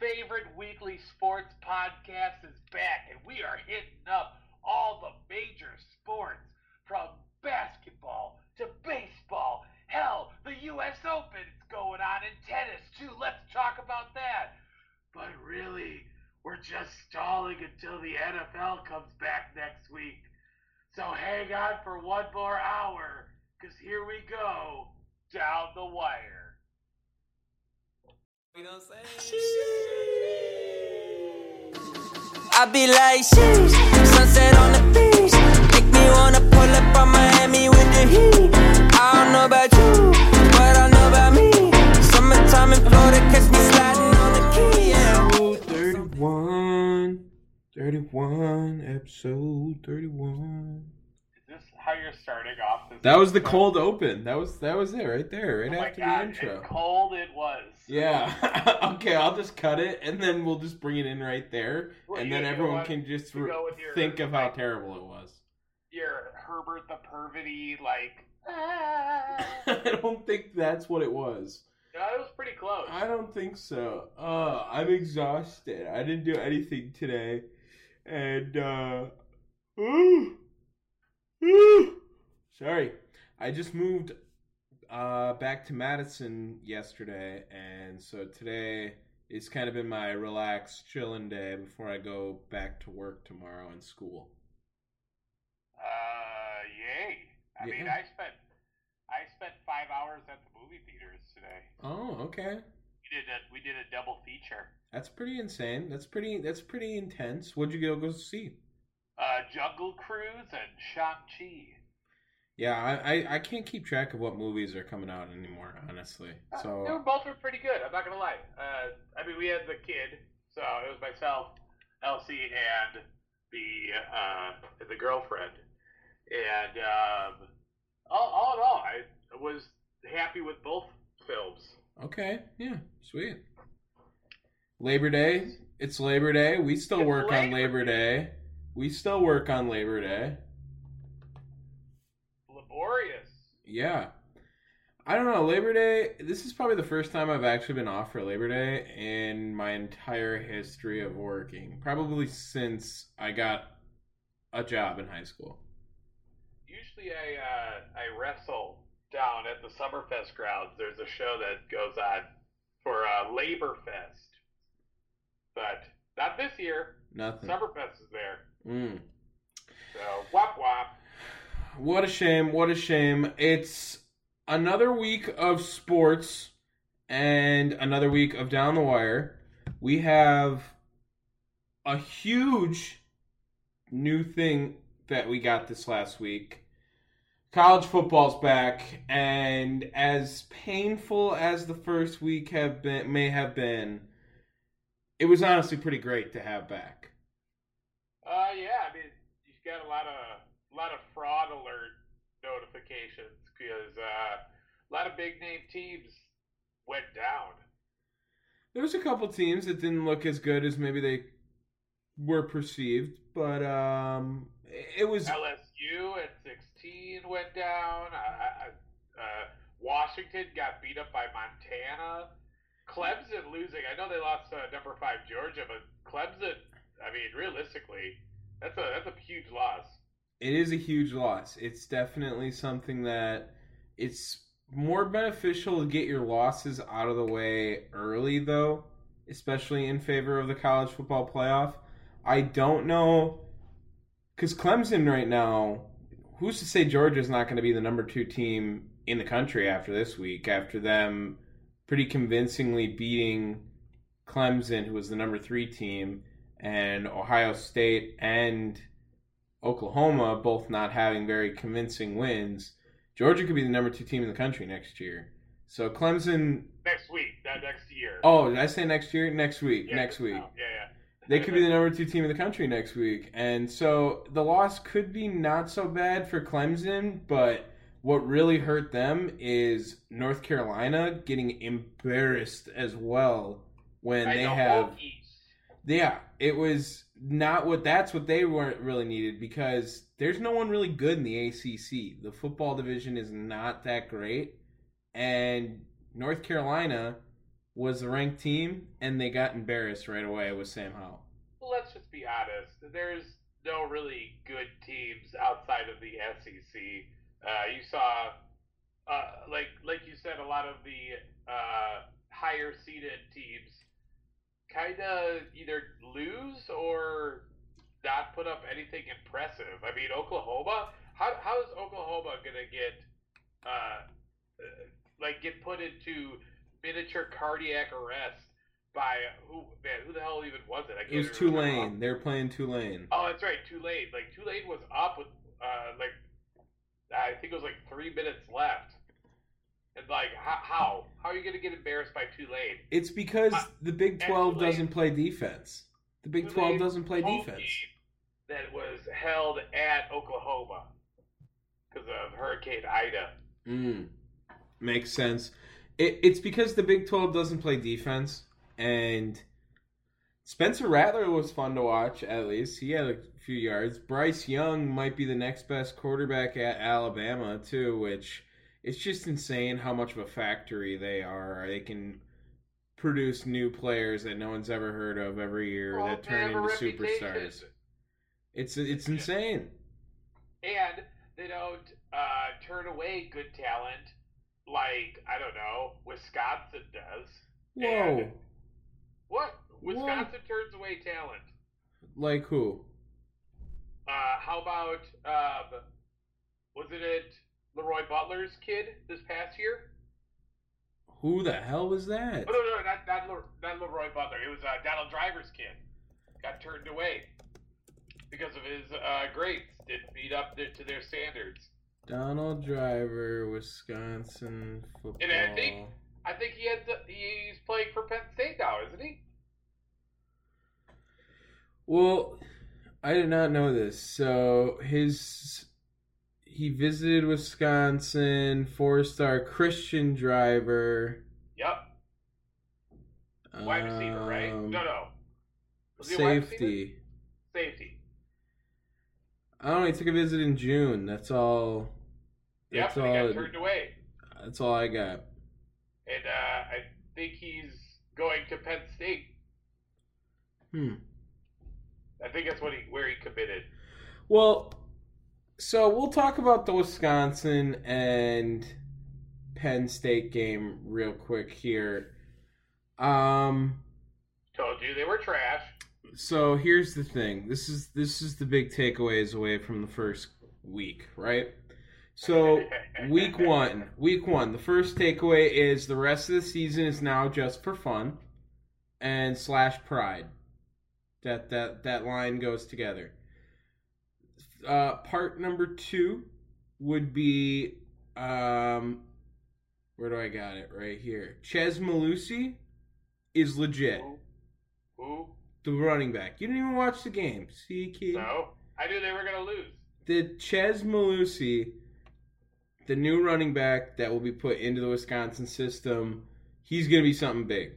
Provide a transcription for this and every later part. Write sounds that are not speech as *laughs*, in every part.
favorite weekly sports podcast is back, and we are hitting up all the major sports from basketball to baseball. Hell, the U.S. Open is going on in tennis, too. Let's talk about that. But really, we're just stalling until the NFL comes back next week. So hang on for one more hour, because here we go down the wire. You know what I'm saying? I be like, sheesh, sunset on the beach. Make me wanna pull up on Miami with the heat. I don't know about you, but I know about me. Summertime in Florida, catch me sliding on the key, yeah. Episode 31. 31. Episode 31. How you're starting off this? That was the cold open. That was that was it right there, right Oh after God, the intro. cold it was. Yeah. *laughs* okay, I'll just cut it and then we'll just bring it in right there. Well, and then everyone can just re- your, think of how like, terrible it was. Your Herbert the pervity, like. ah. *laughs* I don't think that's what it was. no, it was pretty close. I don't think so. Uh, I'm exhausted. I didn't do anything today. And, uh, *gasps* ooh, *sighs* sorry. I just moved, uh, back to Madison yesterday. And so today is kind of been my relaxed, chilling day before I go back to work tomorrow and school. Uh, yay! I mean, I spent I spent five hours at the movie theaters today. Oh, okay. We did a we did a double feature. That's pretty insane. That's pretty, that's pretty intense. What'd you go, go see? Uh, Jungle Cruise and Shang Chi. Yeah, I, I, I can't keep track of what movies are coming out anymore, honestly. So they were both were pretty good. I'm not gonna lie. Uh, I mean, we had the kid, so it was myself, Elsie, and the uh, the girlfriend, and um, all, all in all, I was happy with both films. okay, yeah, sweet. Labor Day. It's Labor Day. We still It's work on Labor Labor Day. We still work on Labor Day. Laborious. Yeah. I don't know, Labor Day, this is probably the first time I've actually been off for Labor Day in my entire history of working. Probably since I got a job in high school. Usually, I uh, I wrestle down at the Summerfest grounds. There's a show that goes on for uh, Labor Fest, but not this year. Nothing. Summerfest is there, Mm. so whop whop. What a shame. What a shame. It's another week of sports and another week of Down the Wire. We have a huge new thing that we got this last week. College football's back, and as painful as the first week have been may have been, it was honestly pretty great to have back. Uh, yeah, I mean, you've got a lot of a lot of fraud alert notifications because uh, a lot of big name teams went down. There was a couple teams that didn't look as good as maybe they were perceived, but um, it was LSU at 16 went down. Uh, uh, Washington got beat up by Montana. Clemson losing. I know they lost uh, number five Georgia, but Clemson. I mean, realistically, that's a that's a huge loss. it is a huge loss. It's definitely something that it's more beneficial to get your losses out of the way early, though, especially in favor of the college football playoff. I don't know because Clemson right now, who's to say Georgia's not going to be the number two team in the country after this week? After them pretty convincingly beating Clemson, who was the number three team, and Ohio State and Oklahoma both not having very convincing wins. Georgia could be the number two team in the country next year. So Clemson. Next week, that next year. Oh, did I say next year? Next week. Yeah, next week. no, yeah, yeah. They could be the number two team in the country next week. And so the loss could be not so bad for Clemson, but what really hurt them is North Carolina getting embarrassed as well when By they have. Yeah, it was not what that's what they weren't really needed because there's no one really good in the ACC. The football division is not that great, and North Carolina was the ranked team, and they got embarrassed right away with Sam Howell. Well, let's just be honest. There's no really good teams outside of the SEC. Uh, you saw, uh, like like you said, a lot of the uh, higher seeded teams kind of either lose or not put up anything impressive. I mean, Oklahoma. How how is Oklahoma gonna get uh, like get put into miniature cardiac arrest by who man who the hell even was it? I can't It was. Tulane. They're playing Tulane. Oh, that's right, Tulane. Like Tulane was up with uh like I think it was like three minutes left. And like how how, are you gonna get embarrassed by Tulane? It's because Uh, the Big Twelve Tulane- doesn't play defense. The Big Tulane Twelve doesn't play defense. That was held at Oklahoma because of Hurricane Ida. Mm. Makes sense. It, it's because the Big 12 doesn't play defense, and Spencer Rattler was fun to watch, at least. He had a few yards. Bryce Young might be the next best quarterback at Alabama, too, which it's just insane how much of a factory they are. They can produce new players that no one's ever heard of every year Well, that turn into superstars. It's it's insane. And they don't uh, turn away good talent like I don't know Wisconsin does. Whoa. And- What? Wisconsin turns away talent. Like who? Uh, how about um, wasn't it Leroy Butler's kid this past year? Who the hell was that? Oh, no, no, not not, Le- not Leroy Butler. It was uh, Donald Driver's kid. Got turned away because of his uh, grades. Didn't meet up to, to their standards. Donald Driver, Wisconsin football. And I think- I think he had he's playing for Penn State now, isn't he? Well, I did not know this. So his he visited Wisconsin, four-star Christian driver. Yep. Wide receiver, right? um, No, no. Was he a wide receiver? Safety. Safety. I don't know. He took a visit in June. That's all. Yep. That's he all. got turned away. That's all I got. And uh, I think he's going to Penn State. Hmm. I think that's what he where he committed. Well, so we'll talk about the Wisconsin and Penn State game real quick here. Um Told you they were trash. so here's the thing. This is this is the big takeaways away from the first week, right? So *laughs* week 1, week 1, the first takeaway is the rest of the season is now just for fun and slash pride. That that that line goes together. Uh, part number two would be um, where do I got it right here? Chez Mellusi is legit. Who? Who? The running back. You didn't even watch the game. See, kid. No. I knew they were gonna lose. The Chez Mellusi, the new running back that will be put into the Wisconsin system, he's going to be something big.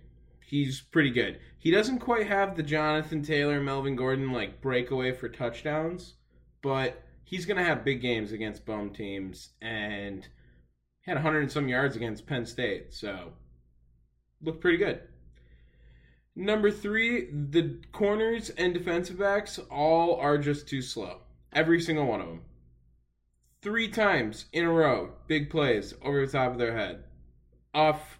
He's pretty good. He doesn't quite have the Jonathan Taylor, Melvin Gordon like breakaway for touchdowns, but he's going to have big games against bum teams and had 100 and some yards against Penn State, so looked pretty good. Number three, the corners and defensive backs all are just too slow. Every single one of them. Three times in a row, big plays over the top of their head. Off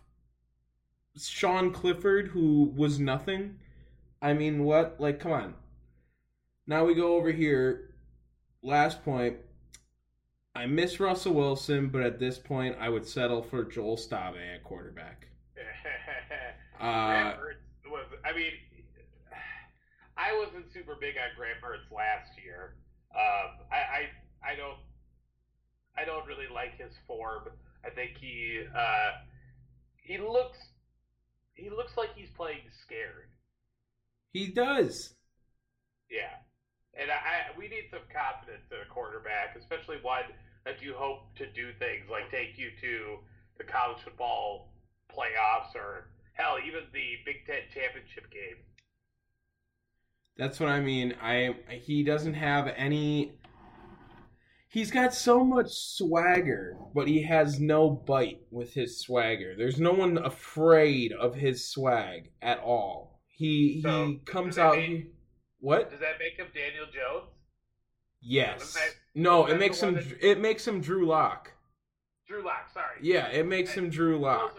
Sean Clifford, who was nothing. I mean, what? Like, come on. Now we go over here. Last point. I miss Russell Wilson, but at this point, I would settle for Joel Stave at quarterback. *laughs* Uh, was. I mean, I wasn't super big on Graham Mertz last year. Um, I, I I don't I don't really like his form. I think he uh, he looks he looks like he's playing scared. he does. Yeah, and I, I we need some confidence in a quarterback, especially one that you hope to do things like take you to the college football playoffs or hell, even the Big Ten championship game. That's what I mean. I he doesn't have any. He's got so much swagger, but he has no bite with his swagger. There's no one afraid of his swag at all. He So, he comes out. mean- what? Does that make him Daniel Jones? Yes. That- No, it makes him. that- It makes him Drew Lock. Drew Lock, sorry. Yeah, it makes him Drew Lock.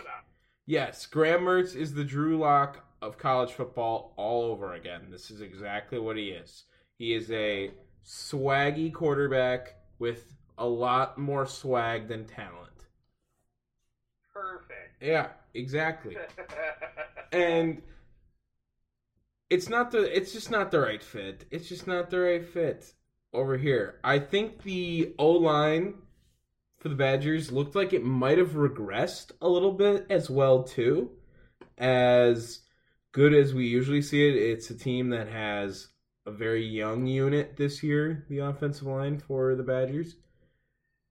Yes, Graham Mertz is the Drew Lock of college football all over again. This is exactly what he is. He is a swaggy quarterback with a lot more swag than talent. Perfect. Yeah, exactly. *laughs* And it's not the it's just not the right fit. It's just not the right fit over here. I think the O line for the Badgers looked like it might have regressed a little bit as well too. As good as we usually see it, it's a team that has a very young unit this year, the offensive line for the Badgers.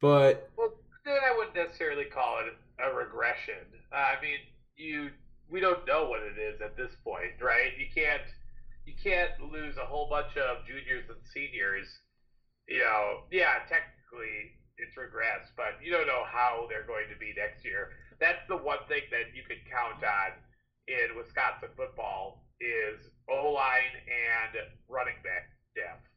But well, then I wouldn't necessarily call it a regression. I mean, you we don't know what it is at this point, right? You can't you can't lose a whole bunch of juniors and seniors. You know, yeah, technically it's regressed, but you don't know how they're going to be next year. That's the one thing that you can count on in Wisconsin football is O line and running back depth,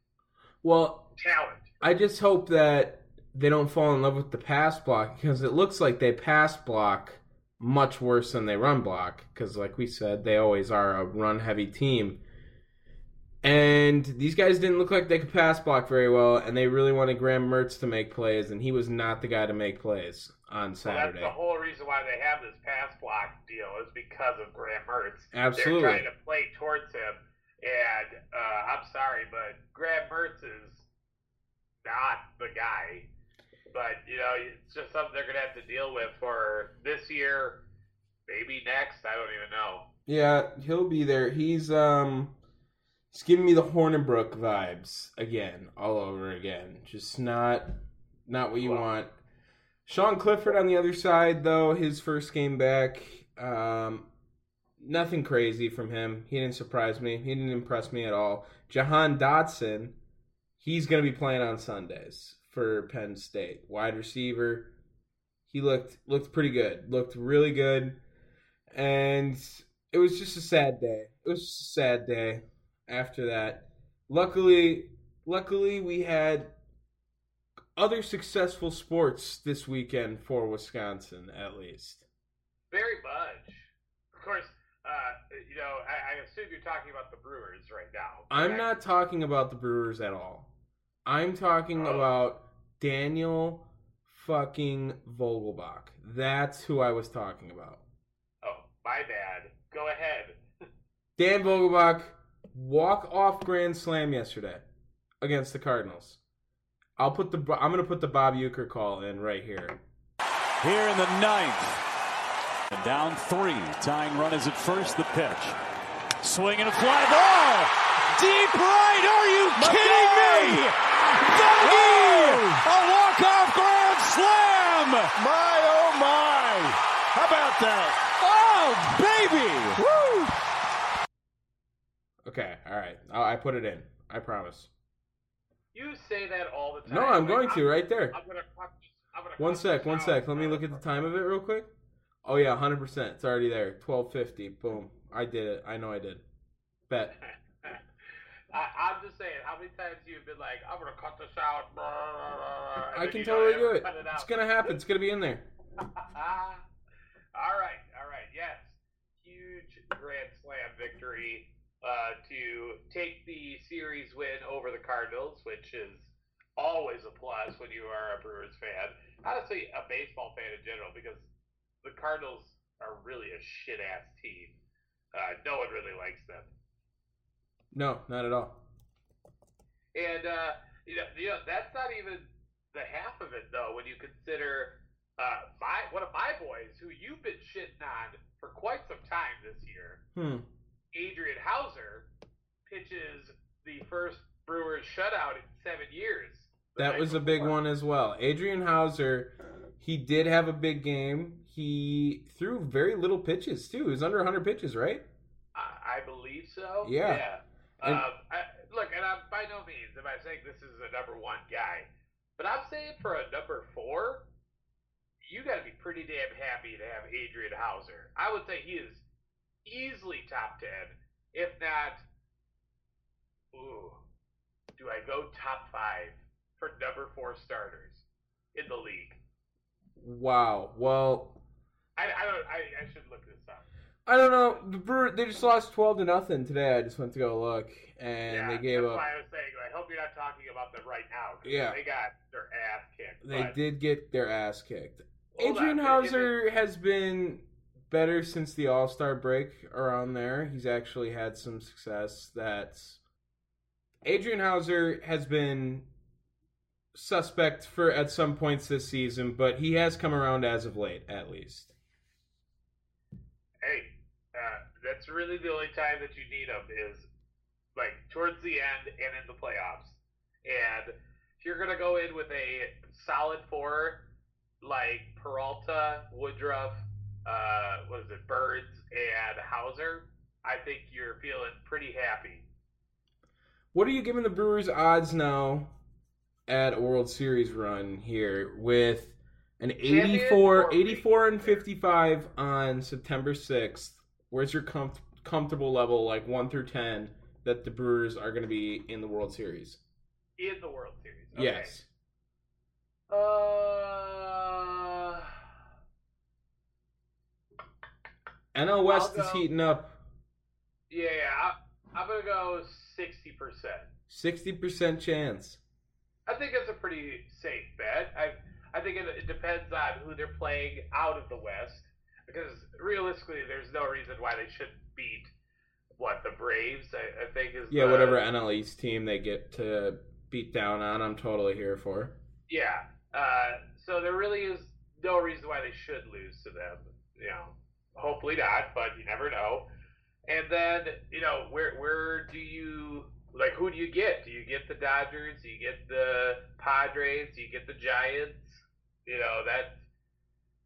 well, talent. I just hope that they don't fall in love with the pass block because it looks like they pass block much worse than they run block because like we said they always are a run heavy team and these guys didn't look like they could pass block very well and they really wanted Graham Mertz to make plays and he was not the guy to make plays on So that's Saturday the whole reason why they have this pass block deal is because of Graham Mertz. absolutely They're trying to play towards him, and uh, I'm sorry, but Graham Mertz is not the guy. But you know, it's just something they're gonna have to deal with for this year, maybe next. I don't even know. Yeah, he'll be there. He's um he's giving me the Hornibrook vibes again, all over again. Just not not what you Well- want. Sean Clifford on the other side though, his first game back, um nothing crazy from him. He didn't surprise me. He didn't impress me at all. Jahan Dotson, he's going to be playing on Sundays for Penn State. Wide receiver. He looked looked pretty good. Looked really good. And it was just a sad day. It was just a sad day after that. Luckily, luckily we had other successful sports this weekend for Wisconsin at least. Very much. Of course, uh, you know, I, I assume you're talking about the Brewers right now. I'm not talking about the Brewers at all. I'm talking Oh. about Daniel fucking Vogelbach. That's who I was talking about. Oh, my bad. Go ahead. *laughs* Dan Vogelbach walk off grand slam yesterday against the Cardinals. I'll put the I'm gonna put the Bob Uecker call in right here. here in the ninth. And down three. Tying run is at first. The pitch. Swing and a fly ball. Deep right. Are you kidding me? Bogey! A walk-off grand slam. My oh my! How about that? Oh, baby. Woo! Okay, all right. I I put it in. I promise. You say that all the time. No, I'm Like, going to right there. I'm gonna cut. I'm gonna One sec, one sec. Let me look at the time of it real quick. Oh yeah, hundred percent. It's already there. Twelve fifty. Boom. I did it. I know I did. Bet. *laughs* I, I'm just saying, how many times you've been like, I'm gonna cut this out. blah, blah, blah, I can totally do it. cut It's gonna happen. It's gonna be in there. *laughs* all right, all right, yes, huge grand slam victory uh, to take the series win over the Cardinals, which is always a plus when you are a Brewers fan. Honestly, a baseball fan in general, because the Cardinals are really a shit ass team. Uh, no one really likes them. No, not at all. And uh, you know, you know, that's not even the half of it though. When you consider uh, my one of my boys who you've been shitting on for quite some time this year, Hmm. Adrian Houser, pitches the first Brewers shutout in seven years. That was a big one as well. Adrian Houser, he did have a big game. He threw very little pitches too. He was under 100 pitches, right? I, I believe so. Yeah. Yeah. And- um, I, look, and I'm by no means am I saying this is the number one guy, But I'm saying for a number four, you got to be pretty damn happy to have Adrian Houser. I would say he is easily top ten, if not. Ooh, do I go top five for number four starters in the league? Wow. Well, I, I don't. I, I should look this up. I don't know. The Brewer they just lost twelve to nothing today. I just went to go look, and yeah, they gave that's up. why I was saying. I hope you're not talking about them right now. Yeah. they got their ass kicked. They did get their ass kicked. Hold Adrian on, Houser has been better since the All Star break around there. He's actually had some success. That's Adrian Houser has been suspect for at some points this season, but he has come around as of late, at least. hey, uh, that's really the only time that you need them is like towards the end and in the playoffs. And if you're gonna go in with a solid four like Peralta, Woodruff, uh, what is it, Birds, and Houser, I think you're feeling pretty happy. What are you giving the Brewers odds now at a World Series run here with an Champion 84, 84 and 55 on September 6th? Where's your com- comfortable level, like 1 through 10, that the Brewers are going to be in the World Series? In the World Series. Okay. Yes. Uh, NL West I'll is heating up. yeah, I, I'm gonna go sixty percent. 60% chance. I think that's a pretty safe bet. I I think it, it depends on who they're playing out of the West, because realistically, there's no reason why they shouldn't beat what the Braves. I, I think is Yeah, the- whatever NL East team they get to beat down on, I'm totally here for. Yeah. Uh, so there really is no reason why they should lose to them. You know, hopefully not, but you never know. And then you know, where where do you like who do you get? Do you get the Dodgers? Do you get the Padres? Do you get the Giants? You know that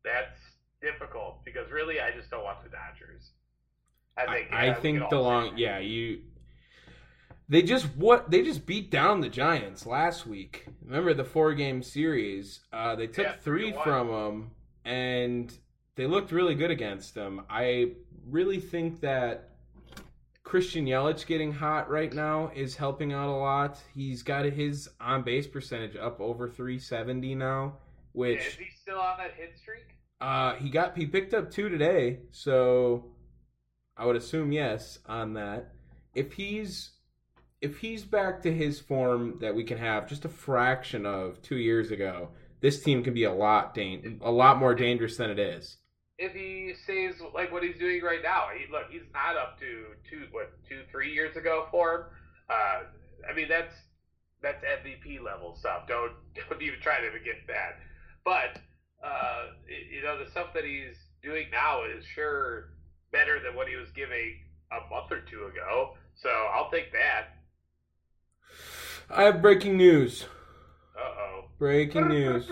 that's difficult because really I just don't want the Dodgers. I I, think I think the long yeah you they just what they just beat down the Giants last week. Remember the four game series? Uh, they took Yeah, three three from them, and they looked really good against them. I really think that Christian Yelich getting hot right now is helping out a lot. He's got his on base percentage up over 370 now, which Yeah, is he still on that hit streak? Uh, he got he picked up two today, so I would assume yes on that. If he's if he's back to his form that we can have just a fraction of two years ago, this team can be a lot dan- a lot more dangerous than it is. if he stays like what he's doing right now, he, look, he's not up to two, what, two, three years ago form. Uh, I mean, that's that's MVP level stuff. Don't *laughs* don't even try to get that. But uh, you know, the stuff that he's doing now is sure better than what he was giving a month or two ago. So I'll take that. I have breaking news. Uh oh. Breaking news.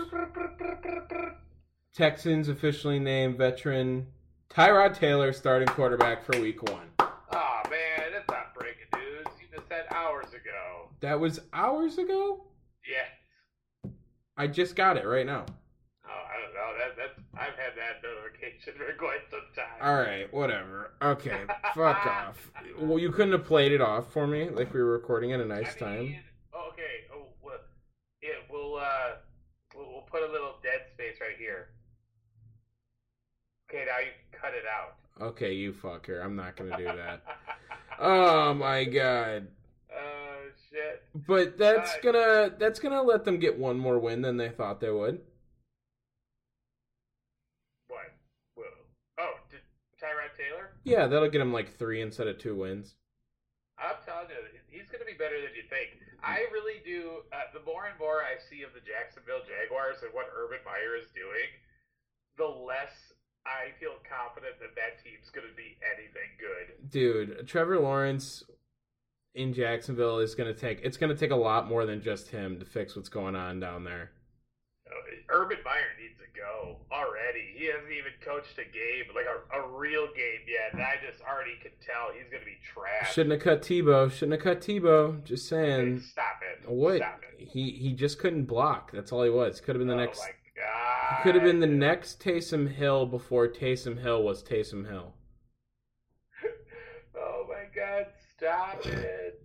Texans officially named veteran Tyrod Taylor starting quarterback for week 1. Oh man, that's not breaking news. You just said hours ago. That was hours ago? Yes. I just got it right now. Oh, I don't know. That that's I've had that notification *laughs* for quite some time. All right, whatever. Okay, fuck *laughs* off. Well, you couldn't have played it off for me, like we were recording at a nice I time. mean, oh, okay. Oh, well, yeah, we'll uh, we'll, we'll put a little dead space right here. Okay, now you can cut it out. Okay, you fucker. I'm not gonna do that. *laughs* Oh my god. Oh shit. But that's Uh, gonna that's gonna let them get one more win than they thought they would. What? Whoa. Oh, did Tyrod Taylor? Yeah, that'll get him like three instead of two wins. I'm telling you, he's going to be better than you think. I really do. Uh, the more and more I see of the Jacksonville Jaguars and what Urban Meyer is doing, the less I feel confident that that team's going to be anything good. Dude, Trevor Lawrence in Jacksonville is gonna take it's gonna take a lot more than just him to fix what's going on down there. Urban Meyer needs to go already. He hasn't even coached a game, like a, a real game yet, and I just already can tell he's going to be trash. Shouldn't have cut Tebow. Shouldn't have cut Tebow. Just saying. Stop it. What? Stop it. He he just couldn't block. That's all he was. Could have been the oh next. my god. He could have been the next Taysom Hill before Taysom Hill was Taysom Hill. *laughs* Oh my god! Stop it.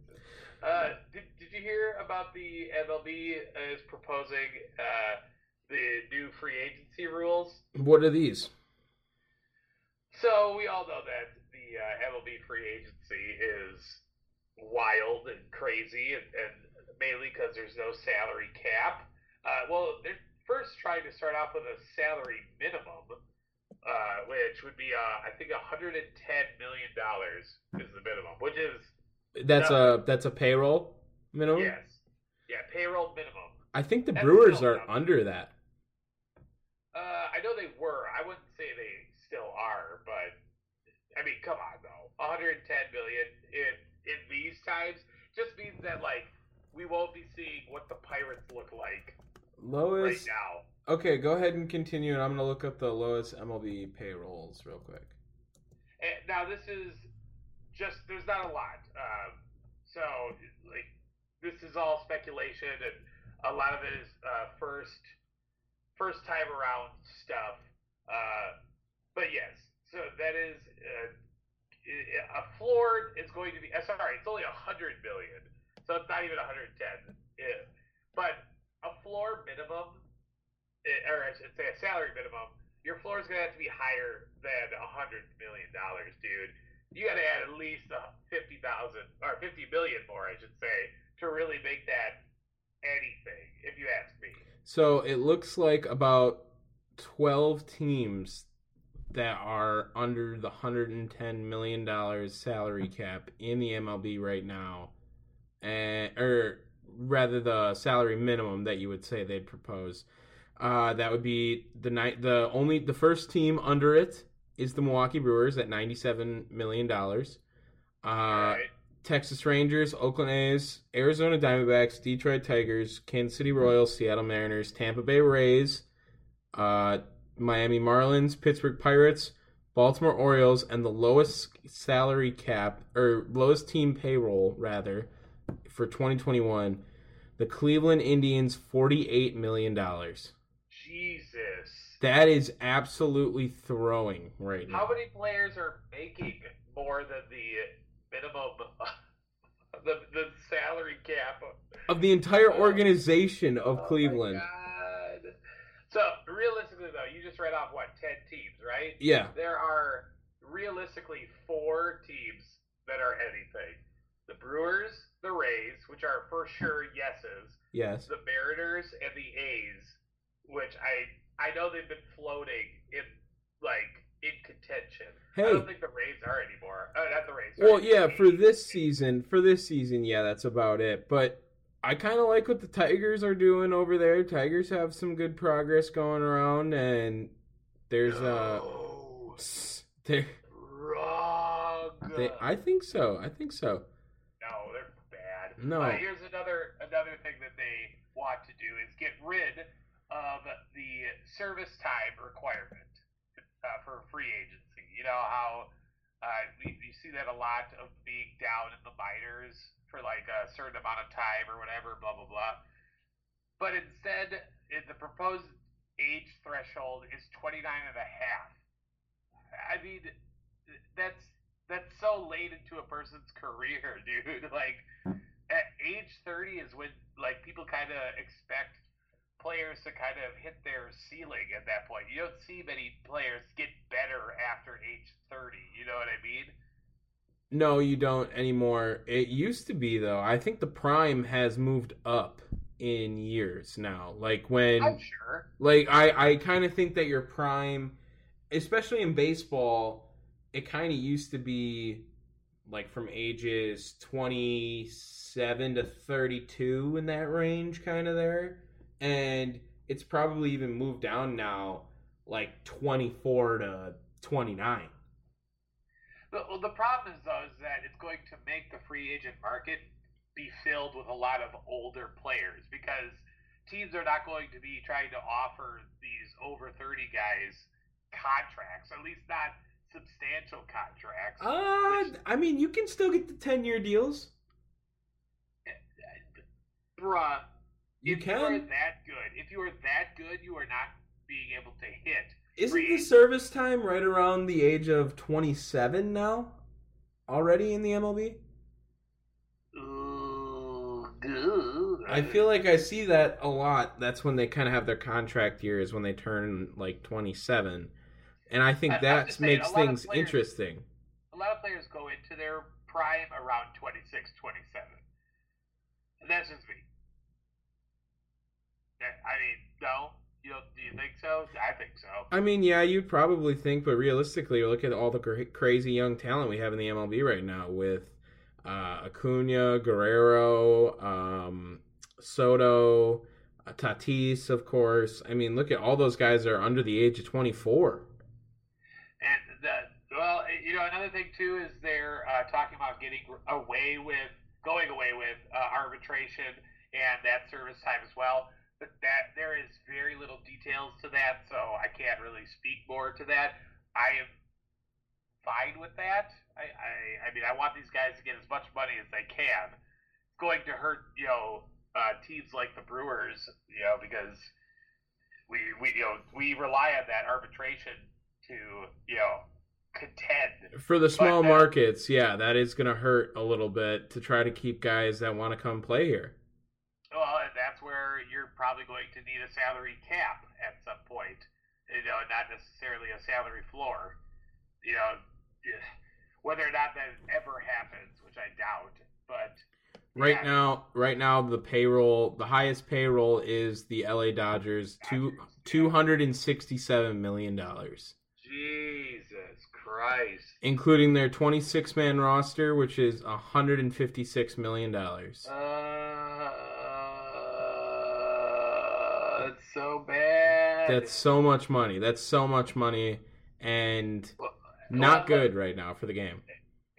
Uh, did, did you hear about the MLB is proposing uh, the new free agency rules? What are these? So we all know that the uh, MLB free agency is wild and crazy, and, and mainly because there's no salary cap. Uh, well, they're first trying to start off with a salary minimum, uh, which would be, uh, I think, 110 million dollars is the minimum, which is That's a that's a payroll minimum. yes, yeah, payroll minimum. I think the That's Brewers are under that. Uh, I know they were. I wouldn't say they still are, but I mean, come on though. 110 million in in these times just means that like we won't be seeing what the Pirates look like right Lowest. now. Okay, go ahead and continue, and I'm gonna look up the lowest MLB payrolls real quick. And now this is just there's not a lot. Um, so like this is all speculation, and a lot of it is uh, first first time around stuff. Uh, but yes, so that is uh, a floor is going to be. Uh, sorry, it's only a hundred million, so it's not even a 110. Yeah. But a floor minimum, eh, or I should say a salary minimum, your floor is going to have to be higher than a hundred million dollars, dude. You got to add at least a fifty thousand or fifty million more, I should say, to really make that anything. If you ask me. So it looks like about 12 teams that are under the 110 million dollars salary cap in the MLB right now, and or rather the salary minimum that you would say they'd propose. Uh, that would be the night. The only the first team under it is the Milwaukee Brewers at 97 million dollars. Uh, Alright. Texas Rangers, Oakland A's, Arizona Diamondbacks, Detroit Tigers, Kansas City Royals, Seattle Mariners, Tampa Bay Rays, uh, Miami Marlins, Pittsburgh Pirates, Baltimore Orioles, and the lowest salary cap or lowest team payroll rather for 2021, the Cleveland Indians, 48 million dollars. Jesus. That is absolutely throwing right now. How many players are making more than the minimum, the the salary cap? of the entire oh. organization Oh of my Cleveland? So realistically, though, you just read off what ten teams, right? Yeah. There are realistically four teams that are anything: the Brewers, the Rays, which are for sure yeses, Yes. the Mariners, and the A's, which I I know they've been floating in like in contention. I Hey. don't think the Rays are anymore. Uh, not the Rays. Well, yeah, for this season, for this season, yeah, that's about it. But I kind of like what the Tigers are doing over there. Tigers have some good progress going around, and there's uh, No. there, wrong. they, I think so. I think so. No, they're bad. No. Uh, here's another another thing that they want to do is get rid of the service time requirement uh, for free agency. You know how uh, we, you see that a lot of being down in the minors for like a certain amount of time or whatever, blah blah blah. But instead, the proposed age threshold is 29 and a half. I mean, that's that's so late into a person's *laughs* career, dude. Like at age 30 is when like people kind of expect players to kind of hit their ceiling at that point. You don't see many players get better after age 30. You know what I mean? No, you don't anymore. It used to be though. I think the prime has moved up in years now. Like when I'm sure. Like I, I kind of think that your prime, especially in baseball, it kind of used to be like from ages twenty seven to thirty two in that range, kind of there, and it's probably even moved down now, like twenty four to twenty nine. But, well, the problem is though is that it's going to make the free agent market be filled with a lot of older players because teams are not going to be trying to offer these over 30 guys contracts, at least not substantial contracts. Uh, I mean, you can still get the ten year deals. Bruh, You if you are that good, if you are that good, you are not being able to hit. Isn't the service time right around the age of twenty seven now? Already in the MLB? Ooh, good. I feel like I see that a lot. That's when they kind of have their contract years when they turn like 27. And I think I- that makes things players- interesting. a lot of players go into their prime around 26, 27. And that's just me. I mean, no, you don't, do you think so? I think so. I mean, yeah, you'd probably think, but realistically, look at all the cra- crazy young talent we have in the MLB right now with uh, Acuna, Guerrero, um, Soto, uh, Tatis, of course. I mean, look at all those guys that are under the age of 24. And the well, you know, another thing too is they're uh, talking about getting away with going away with uh, arbitration and that service time as well. But that there is very little details to that, so I can't really speak more to that. I am fine with that. I, I, I mean, I want these guys to get as much money as they can. It's going to hurt, you know, uh, teams like the Brewers, you know, because we, we, you know, we rely on that arbitration to, you know, contend. For the small uh, markets, yeah, that is going to hurt a little bit to try to keep guys that want to come play here. Well, where you're probably going to need a salary cap at some point. You know, not necessarily a salary floor. You know, whether or not that ever happens, which I doubt. But Right Yeah. now, right now, the payroll, the highest payroll is the LA Dodgers, two two hundred and sixty-seven million dollars, Jesus Christ. including their twenty-six man roster, which is hundred and fifty-six million dollars. Uh, it's so bad. That's so much money. That's so much money, and Well, not well, good right now for the game.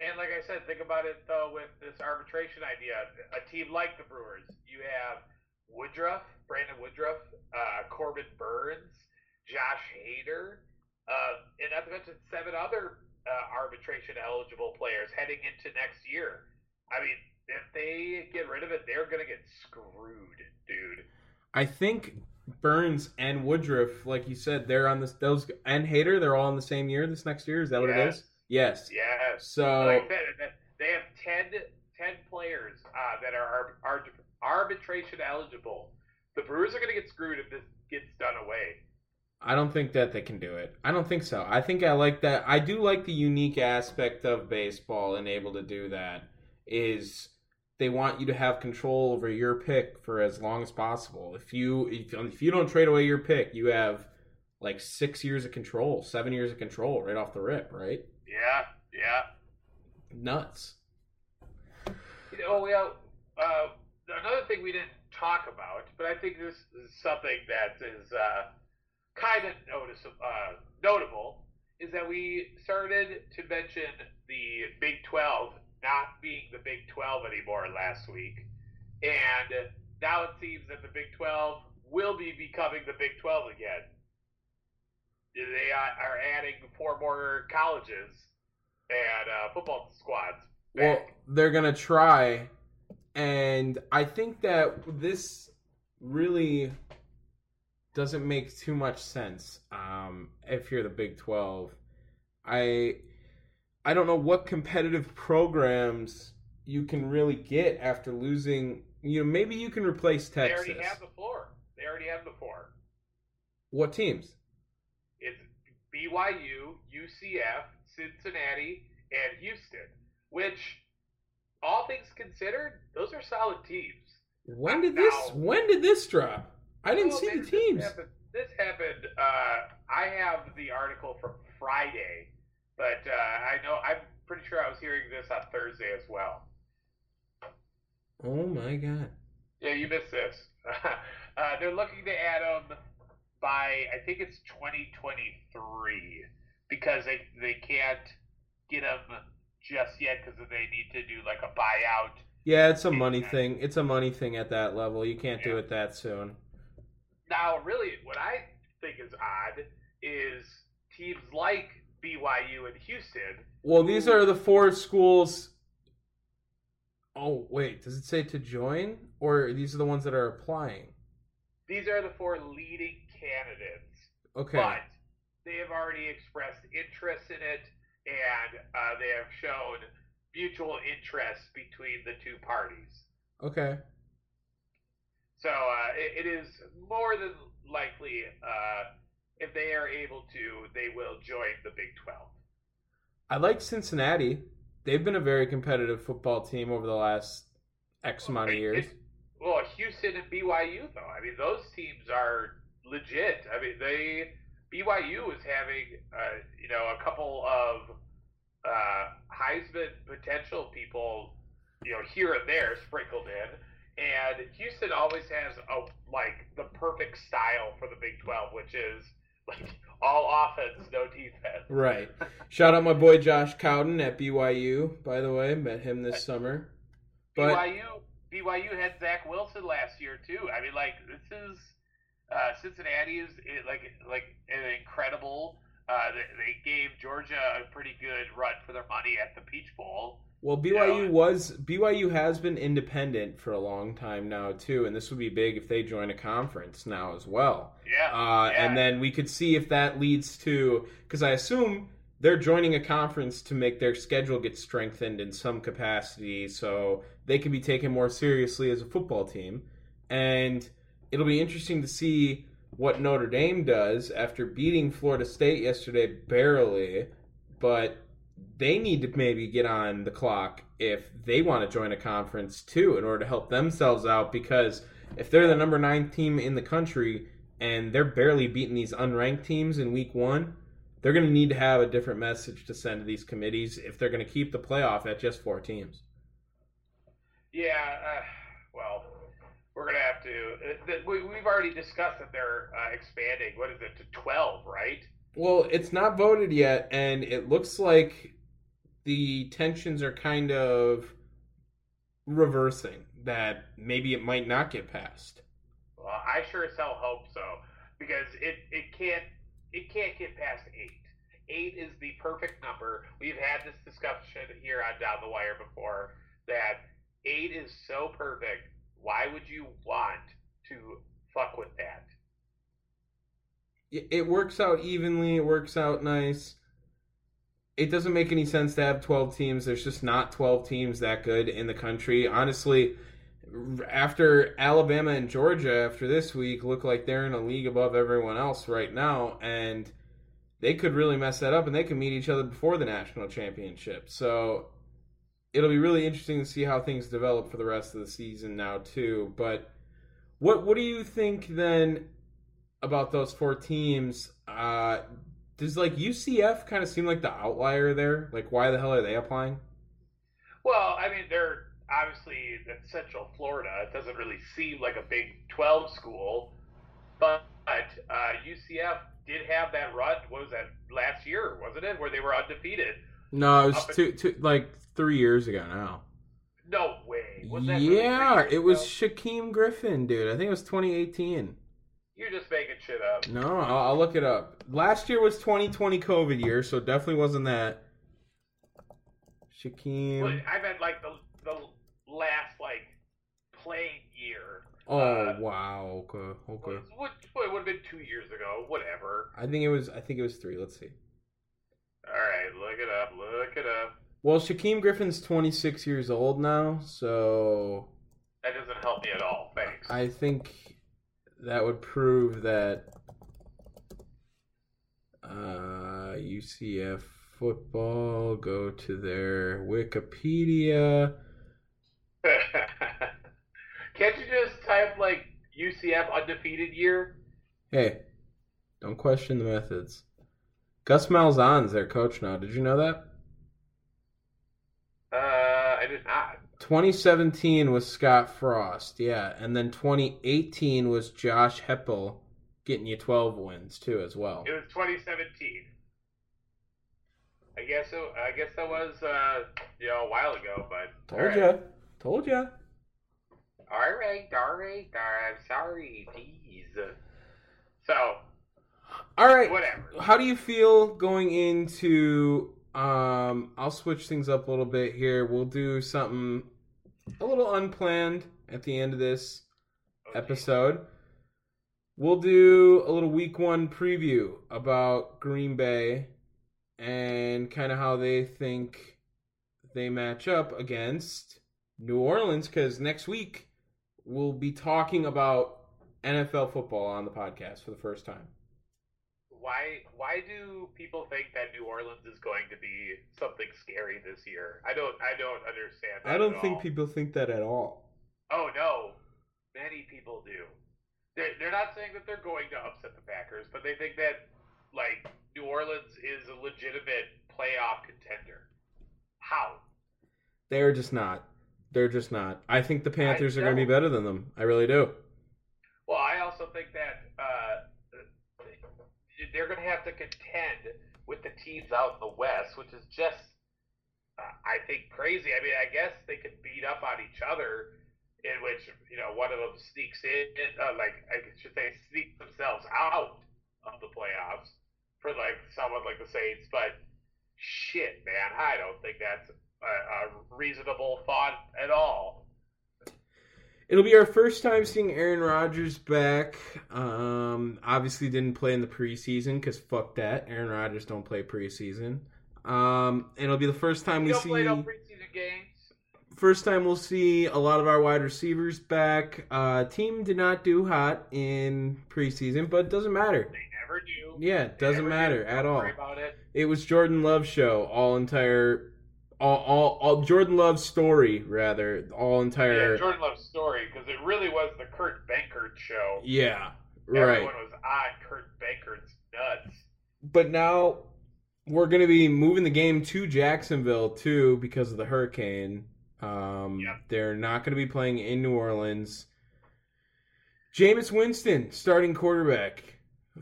And like I said, think about it though with this arbitration idea. A team like the Brewers, you have Woodruff, Brandon Woodruff, uh, Corbin Burnes, Josh Hader, uh, and not to mention seven other uh, arbitration eligible players heading into next year. I mean, if they get rid of it, they're gonna get screwed, dude. I think Burnes and Woodruff, like you said, they're on this. Those and Hader, they're all in the same year. This next year, is that what it is? Yes. Yes. So like that- they have 10, 10 players uh, that are ar- ar- arbitration eligible. The Brewers are going to get screwed if this gets done away. I don't think that they can do it. I don't think so. I think I like that. I do like the unique aspect of baseball and able to do that is they want you to have control over your pick for as long as possible. If you if, if you don't trade away your pick, you have like 6 years of control, 7 years of control right off the rip, right? Yeah, yeah. Nuts. You know, well, uh, another thing we didn't talk about, but I think this is something that is uh, kind of noticeable, uh, notable, is that we started to mention the Big 12 not being the Big 12 anymore last week. And now it seems that the Big 12 will be becoming the Big 12 again. They are adding four more colleges and uh, football squads. Well, they're gonna try, and I think that this really doesn't make too much sense. Um, if you're the Big Twelve, I I don't know what competitive programs you can really get after losing. You know, maybe you can replace Texas. They already have the floor. They already have the floor. What teams? It's BYU, UCF, Cincinnati, and Houston. Which, all things considered, those are solid teams. When did this? When did this drop? I didn't Well, see the teams. This happened. This happened uh, I have the article from Friday, but uh, I know I'm pretty sure I was hearing this on Thursday as well. Oh my god! Yeah, you missed this. *laughs* uh, they're looking to add them by I think it's 2023 because they they can't get them just yet because they need to do like a buyout. Yeah, it's a money Yeah. thing. It's a money thing at that level. You can't do it that soon. Now, really, what I think is odd is teams like BYU and Houston. Well, these are the four schools. Oh wait, does it say to join, or these are the ones that are applying? These are the four leading candidates, Okay. but they have already expressed interest in it, and uh, they have shown mutual interest between the two parties. Okay. So uh, it, it is more than likely, uh, if they are able to, they will join the Big 12. I like Cincinnati. They've been a very competitive football team over the last X amount of years. well, Houston and BYU, though. I mean, those teams are legit. I mean, they BYU is having, uh, you know, a couple of uh, Heisman potential people, you know, here and there sprinkled in, and Houston always has a like the perfect style for the Big Twelve, which is like *laughs* all offense, no defense. Right. Shout out my boy Josh Cowden at BYU. By the way, met him this summer. But BYU BYU had Zach Wilson last year too. I mean, like this is uh, Cincinnati is it, like like an incredible. Uh, they, they gave Georgia a pretty good run for their money at the Peach Bowl. Well, BYU Yeah. was BYU has been independent for a long time now too, and this would be big if they join a conference now as well. Yeah, Uh, yeah. And then we could see if that leads to because I assume they're joining a conference to make their schedule get strengthened in some capacity, so they can be taken more seriously as a football team. And it'll be interesting to see what Notre Dame does after beating Florida State yesterday barely, but they need to maybe get on the clock if they want to join a conference too in order to help themselves out because if they're the number nine team in the country and they're barely beating these unranked teams in week one, they're going to need to have a different message to send to these committees if they're going to keep the playoff at just four teams. yeah. Uh, well, we're gonna have to. Uh, th- we, we've already discussed that they're uh, expanding. What is it to twelve? Right? Well, it's not voted yet, and it looks like the tensions are kind of reversing. That maybe it might not get passed. Well, I sure as hell hope so because it, it can't it can't get past eight. Eight is the perfect number. We've had this discussion here on Down the Wire before that eight is so perfect. Why would you want to fuck with that? It it works out evenly. It works out nice. It doesn't make any sense to have 12 teams. There's just not 12 teams that good in the country. Honestly, after Alabama and Georgia after this week look like they're in a league above everyone else right now and they could really mess that up and they could meet each other before the national championship. So it'll be really interesting to see how things develop for the rest of the season now too. But what what do you think then about those four teams? Uh does like UCF kind of seem like the outlier there? Like why the hell are they applying? Well, I mean, they're obviously in Central Florida. It doesn't really seem like a Big 12 school, but uh, UCF did have that run. What was that last year? Wasn't it where they were undefeated? No, it was two, two, like three years ago now. No way. Was that really yeah, three it was? Shaquem Griffin, dude. I think it was 2018. You're just making shit up. No, I'll, I'll look it up. Last year was 2020 COVID year, so definitely wasn't that. Shaquem. Well, I meant like the the last like playing year. Oh uh, wow. Okay. Okay. What, what would have been two years ago? Whatever. I think it was. I think it was three. Let's see. All right, look it up. Look it up. Well, Shaquem Griffin's 26 years old now, so That doesn't help me at all. Thanks. I think that would prove that uh, UCF football. Go to their Wikipedia. *laughs* Can't you just type like UCF undefeated year? Hey, don't question the methods. Gus Malzahn's their coach now. Did you know that? Uh, I did not. 2017 was Scott Frost, yeah, and then 2018 was Josh Heupel getting you 12 wins too as well. It was 2017. I guess it, I guess that was uh, you know a while ago, but Told right. ya, told ya. All right, all right, all right. I'm sorry, please. So All right. whatever. How do you feel going into um I'll switch things up a little bit here. We'll do something a little unplanned at the end of this episode. We'll do a little week 1 preview about Green Bay and kind of how they think they match up against New Orleans cuz next week we'll be talking about NFL football on the podcast for the first time. Why why do people think that New Orleans is going to be something scary this year? I don't I don't understand. That I don't think all. people think that at all. Oh no, many people do. They're, they're not saying that they're going to upset the Packers, but they think that like New Orleans is a legitimate playoff contender. How? They're just not. They're just not. I think the Panthers are going to be better than them. I really do. Well, I also think that uh, they're going to have to contend with the teams out in the West, which is just, uh, I think, crazy. I mean, I guess they could beat up on each other, in which you know one of them sneaks in, uh, like I should say, sneak themselves out of the playoffs for like someone like the Saints. But shit, man, I don't think that's a, a reasonable thought at all. It'll be our first time seeing Aaron Rodgers back. Um, obviously didn't play in the preseason because fuck that. Aaron Rodgers don't play preseason. Um, and it'll be the first time We we see no preseason games. first time we'll see a lot of our wide receivers back. Uh, team did not do hot in preseason, but it doesn't matter. They never do. Yeah, it doesn't matter do. at Don't all. it. It was Jordan Love show, all entire, all, all, all Jordan Love's story rather, all entire. Yeah, Jordan Love's story because it really was the Kurt Benkert show. Yeah, right. Everyone was on Kurt Benkert's nuts. But now we're going to be moving the game to Jacksonville too because of the hurricane. Um, Yep. They're not going to be playing in New Orleans. Jameis Winston, starting quarterback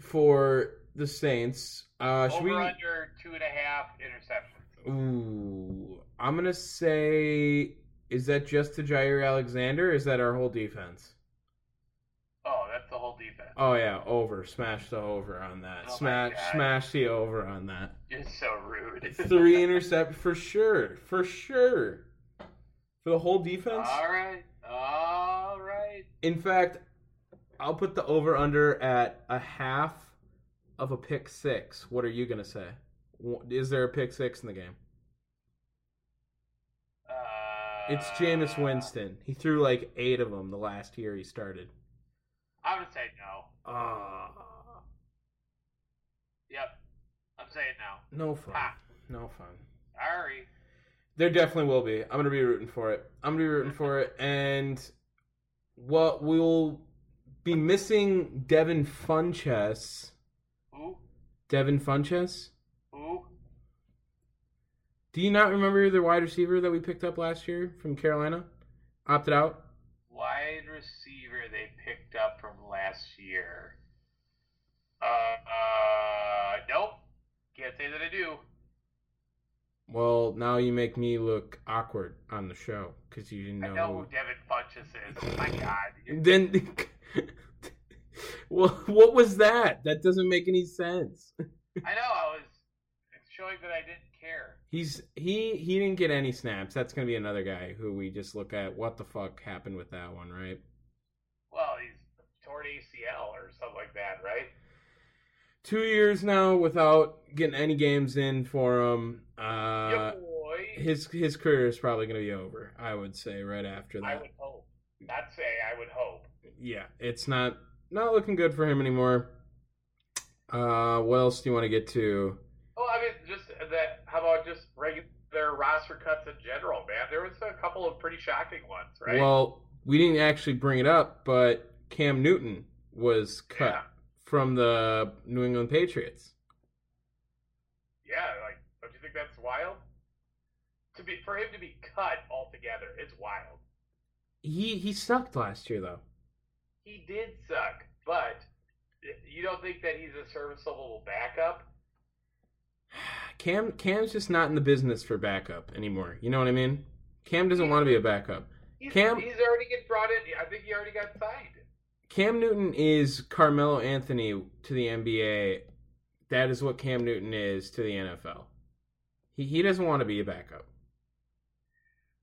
for the Saints. Uh, should Over we? under two and a half interceptions. Ooh, I'm gonna say, is that just to Jaire Alexander? Or is that our whole defense? Oh, that's the whole defense. Oh yeah, over. Smash the over on that. Oh smash, smash the over on that. You're so rude. *laughs* Three intercept for sure, for sure, for the whole defense. All right. All right. In fact, I'll put the over under at a half of a pick six. What are you gonna say? Is there a pick six in the game? Uh, It's Jameis Winston. He threw like eight of them the last year he started. I would say no. Ah, Yep. I'm saying no. no fun. No fun. Sorry. There definitely will be. I'm gonna be rooting for it. I'm gonna be rooting for it, *laughs* and what we'll be missing Devin Funchess. Who? Devin Funchess. Who? Do you not remember the wide receiver that we picked up last year from Carolina? Opted out. Wide receiver they picked up from last year. Uh, uh, nope. Can't say that I do. Well, now you make me look awkward on the show because you didn't know. I know. who- Devin Funchess is. My God. *laughs* Then, *laughs* well, what was that? That doesn't make any sense. I know. I was showing that I didn't care. He's he he didn't get any snaps. That's gonna be another guy who we just look at. What the fuck happened with that one, right? Well, he's torn ACL or something like that, right? Two years now without getting any games in for him. Uh, yeah, boy. his his career is probably gonna be over. I would say right after that. I would hope. Not say. I would hope. Yeah, it's not not looking good for him anymore. Uh, what else do you want to get to? Well, I mean, just that. How about just regular roster cuts in general, man? There was a couple of pretty shocking ones, right? Well, we didn't actually bring it up, but Cam Newton was cut Yeah. from the New England Patriots. yeah, like, don't you think that's wild? To be for him to be cut altogether, it's wild. He he sucked last year though. He did suck, but you don't think that he's a serviceable backup? Cam Cam's just not in the business for backup anymore. You know what I mean? Cam doesn't want to be a backup. He's, Cam- he's already get brought in. I think he already got signed. Cam Newton is Carmelo Anthony to the NBA. That is what Cam Newton is to the NFL. He he doesn't want to be a backup.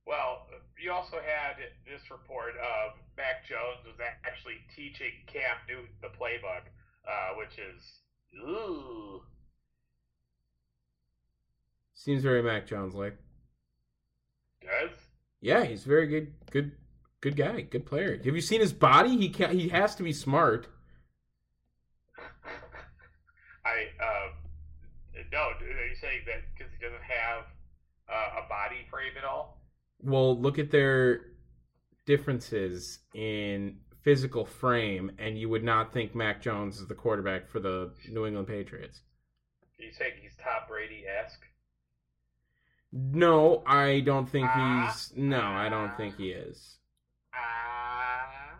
Well, you also had this report of Mac Jones was actually teaching Cam Newton the playbook, uh, which is ooh. Seems very Mac Jones like. Does Yeah, he's very good, good, good guy, good player. Have you seen his body? He can He has to be smart. *laughs* I um no? Are you saying that because he doesn't have uh, a body frame at all? Well, look at their differences in physical frame, and you would not think Mac Jones is the quarterback for the New England Patriots. Are you saying he's Tom Brady esque? No, I don't think Ah. he's. No, I don't think he is. Ah,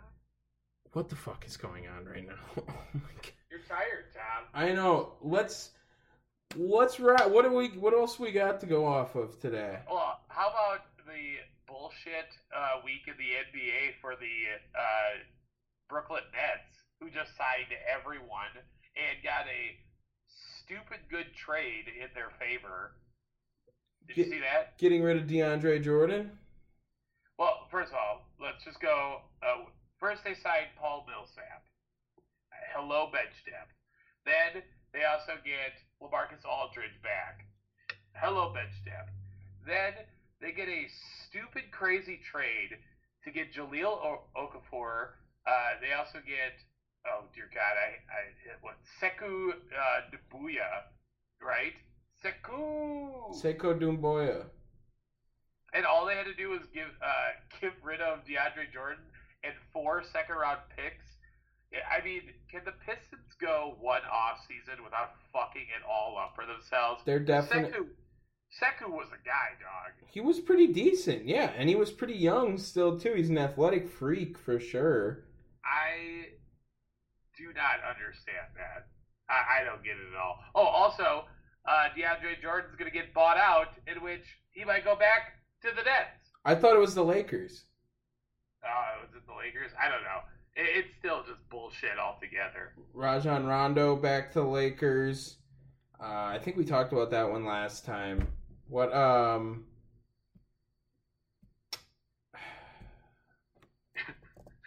What the fuck is going on right now? *laughs* oh my god. you're tired, Tom. I know. Let's let's wrap. What do we? What else we got to go off of today? Well, how about the bullshit uh, week in the NBA for the uh, Brooklyn Nets, who just signed everyone and got a stupid good trade in their favor? Did you see that? Getting rid of DeAndre Jordan. Well, first of all, let's just go. Uh, first, they signed Paul Millsap. Hello, bench depth. Then they also get LaMarcus Aldridge back. Hello, bench depth. Then they get a stupid, crazy trade to get Jahlil o- Okafor. Uh, they also get, oh dear God, I, I what Sekou uh, right? Sekou. Seiko Dumboya. And all they had to do was give uh, get rid of DeAndre Jordan and four second round picks. I mean, can the Pistons go one off season without fucking it all up for themselves? They're definitely. Sekou, Sekou was a guy, dog. He was pretty decent, yeah, and he was pretty young still too. He's an athletic freak for sure. I do not understand that. I, I don't get it at all. Oh, also, uh, DeAndre Jordan's going to get bought out, in which he might go back to the Nets. I thought it was the Lakers. Uh, was it the Lakers? I don't know. It, it's still just bullshit altogether. Rajon Rondo back to the Lakers. Uh, I think we talked about that one last time. What um *sighs*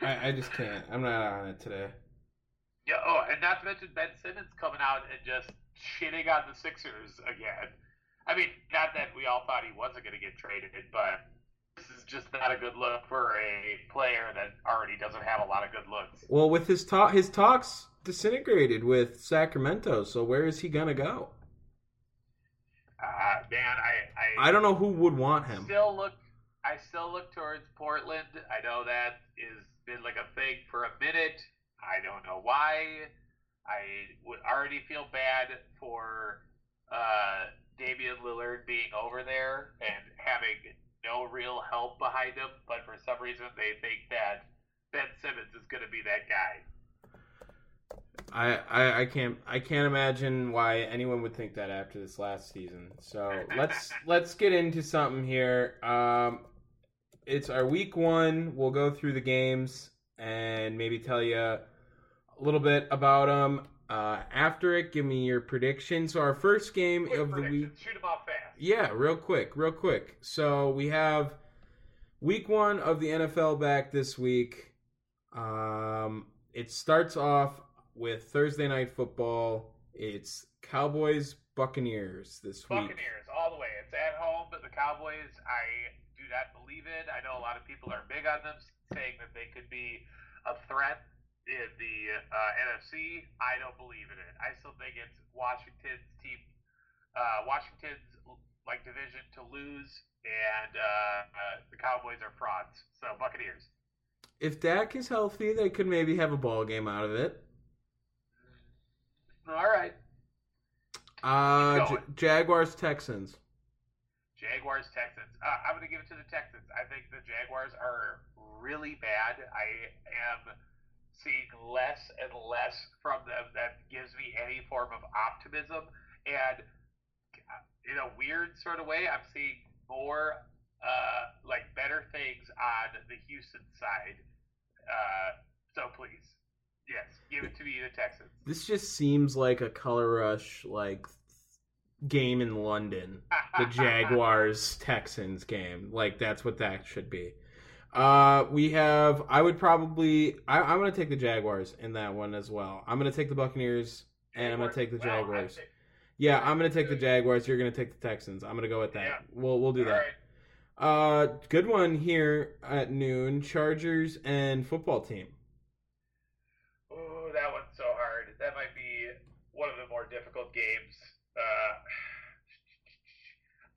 I, I just can't. I'm not on it today. Yeah. Oh, and not to mention Ben Simmons coming out and just shitting on the Sixers again. I mean, not that we all thought he wasn't going to get traded, but this is just not a good look for a player that already doesn't have a lot of good looks. Well, with his talk, his talks disintegrated with Sacramento. So where is he gonna go? Uh, man, I, I I don't know who would want him. still look. I still look towards Portland. I know that is been like a thing for a minute. I don't know why. I would already feel bad for uh, Damian Lillard being over there and having no real help behind him, but for some reason they think that Ben Simmons is going to be that guy. I, I I can't I can't imagine why anyone would think that after this last season. So let's *laughs* let's get into something here. Um, it's our week one. We'll go through the games and maybe tell you a little bit about them. Uh, after it, give me your prediction. So our first game Quick of the week. Shoot them off fast. Yeah, real quick, real quick. So we have week one of the NFL back this week. Um, it starts off with Thursday night football. It's Cowboys Buccaneers this week. Buccaneers all the way. It's at home, but the Cowboys, I do not believe it. I know a lot of people are big on them, saying that they could be a threat in the uh, NFC. I don't believe in it. I still think it's Washington's team, uh, Washington's like division to lose, and uh, uh, the Cowboys are frauds. So Buccaneers. If Dak is healthy, they could maybe have a ball game out of it. All right. Uh, J- Jaguars Texans. Jaguars, Texans. Uh, I'm going to give it to the Texans. I think the Jaguars are really bad. I am seeing less and less from them that gives me any form of optimism. And uh, in a weird sort of way, I'm seeing more uh, like better things on the Houston side. Uh, so please, Yes, give it to me, the Texans. This just seems like a color rush like game in London. The *laughs* Jaguars Texans game. Like that's what that should be. Uh, we have. I would probably. I, I'm going to take the Jaguars in that one as well. I'm going to take the Buccaneers, and I'm going to take the Jaguars. Yeah, I'm going to take the Jaguars. You're going to take the Texans. I'm going to go with that. Yeah. We'll we'll do All that. right. Uh, good one here at noon. Chargers and football team. Ooh, that one's so hard. That might be one of the more difficult games. Uh,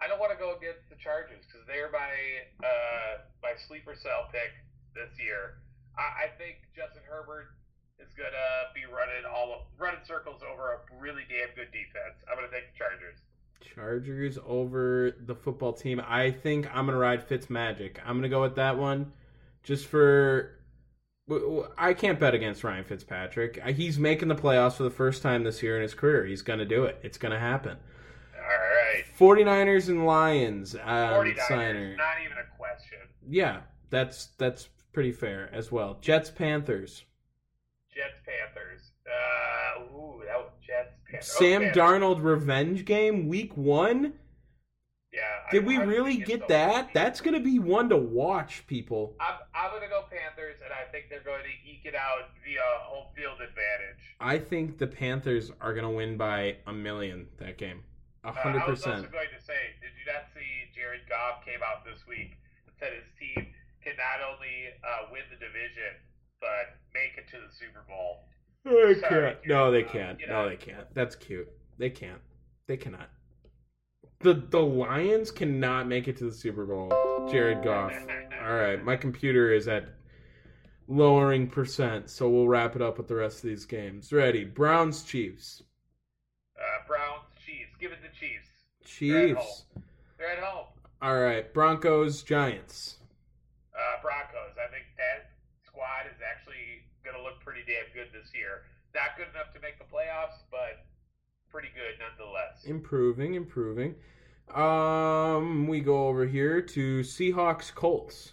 I don't want to go against the Chargers because they're my uh, my sleeper cell pick this year. I, I think Justin Herbert is gonna be running all running circles over a really damn good defense. I'm gonna take the Chargers. Chargers over the football team. I think I'm gonna ride Fitz Magic. I'm gonna go with that one, just for. I can't bet against Ryan Fitzpatrick. He's making the playoffs for the first time this year in his career. He's gonna do it. It's gonna happen. Right. 49ers and Lions. Um, 49ers, signer. not even a question. Yeah, that's that's pretty fair as well. Jets Panthers. Jets Panthers. Uh, ooh, that was Jets Panthers. Oh, Sam Panthers. Darnold revenge game week one. Yeah. I- Did we I really get that? That's gonna be one to watch, people. I'm, I'm going to go Panthers, and I think they're going to eke it out via home field advantage. I think the Panthers are going to win by a million that game. A Uh, hundred I was also percent. going to say, did you not see Jared Goff came out this week and said his team can not only uh, win the division, but make it to the Super Bowl? They Sorry, can't. No, they uh, can't. you No, they can't. That's cute. They can't. They cannot. The the Lions cannot make it to the Super Bowl. Jared Goff. *laughs* All right, my computer is at lowering percent, so we'll wrap it up with the rest of these games. Ready? Browns, Chiefs. Uh, Browns, Chiefs. Give it to Chiefs. They're at Chiefs. They're at home. All right, Broncos, Giants. Uh, Broncos. I think that squad is actually going to look pretty damn good this year. Not good enough to make the playoffs, but pretty good nonetheless. Improving, improving. Um, we go over here to Seahawks, Colts.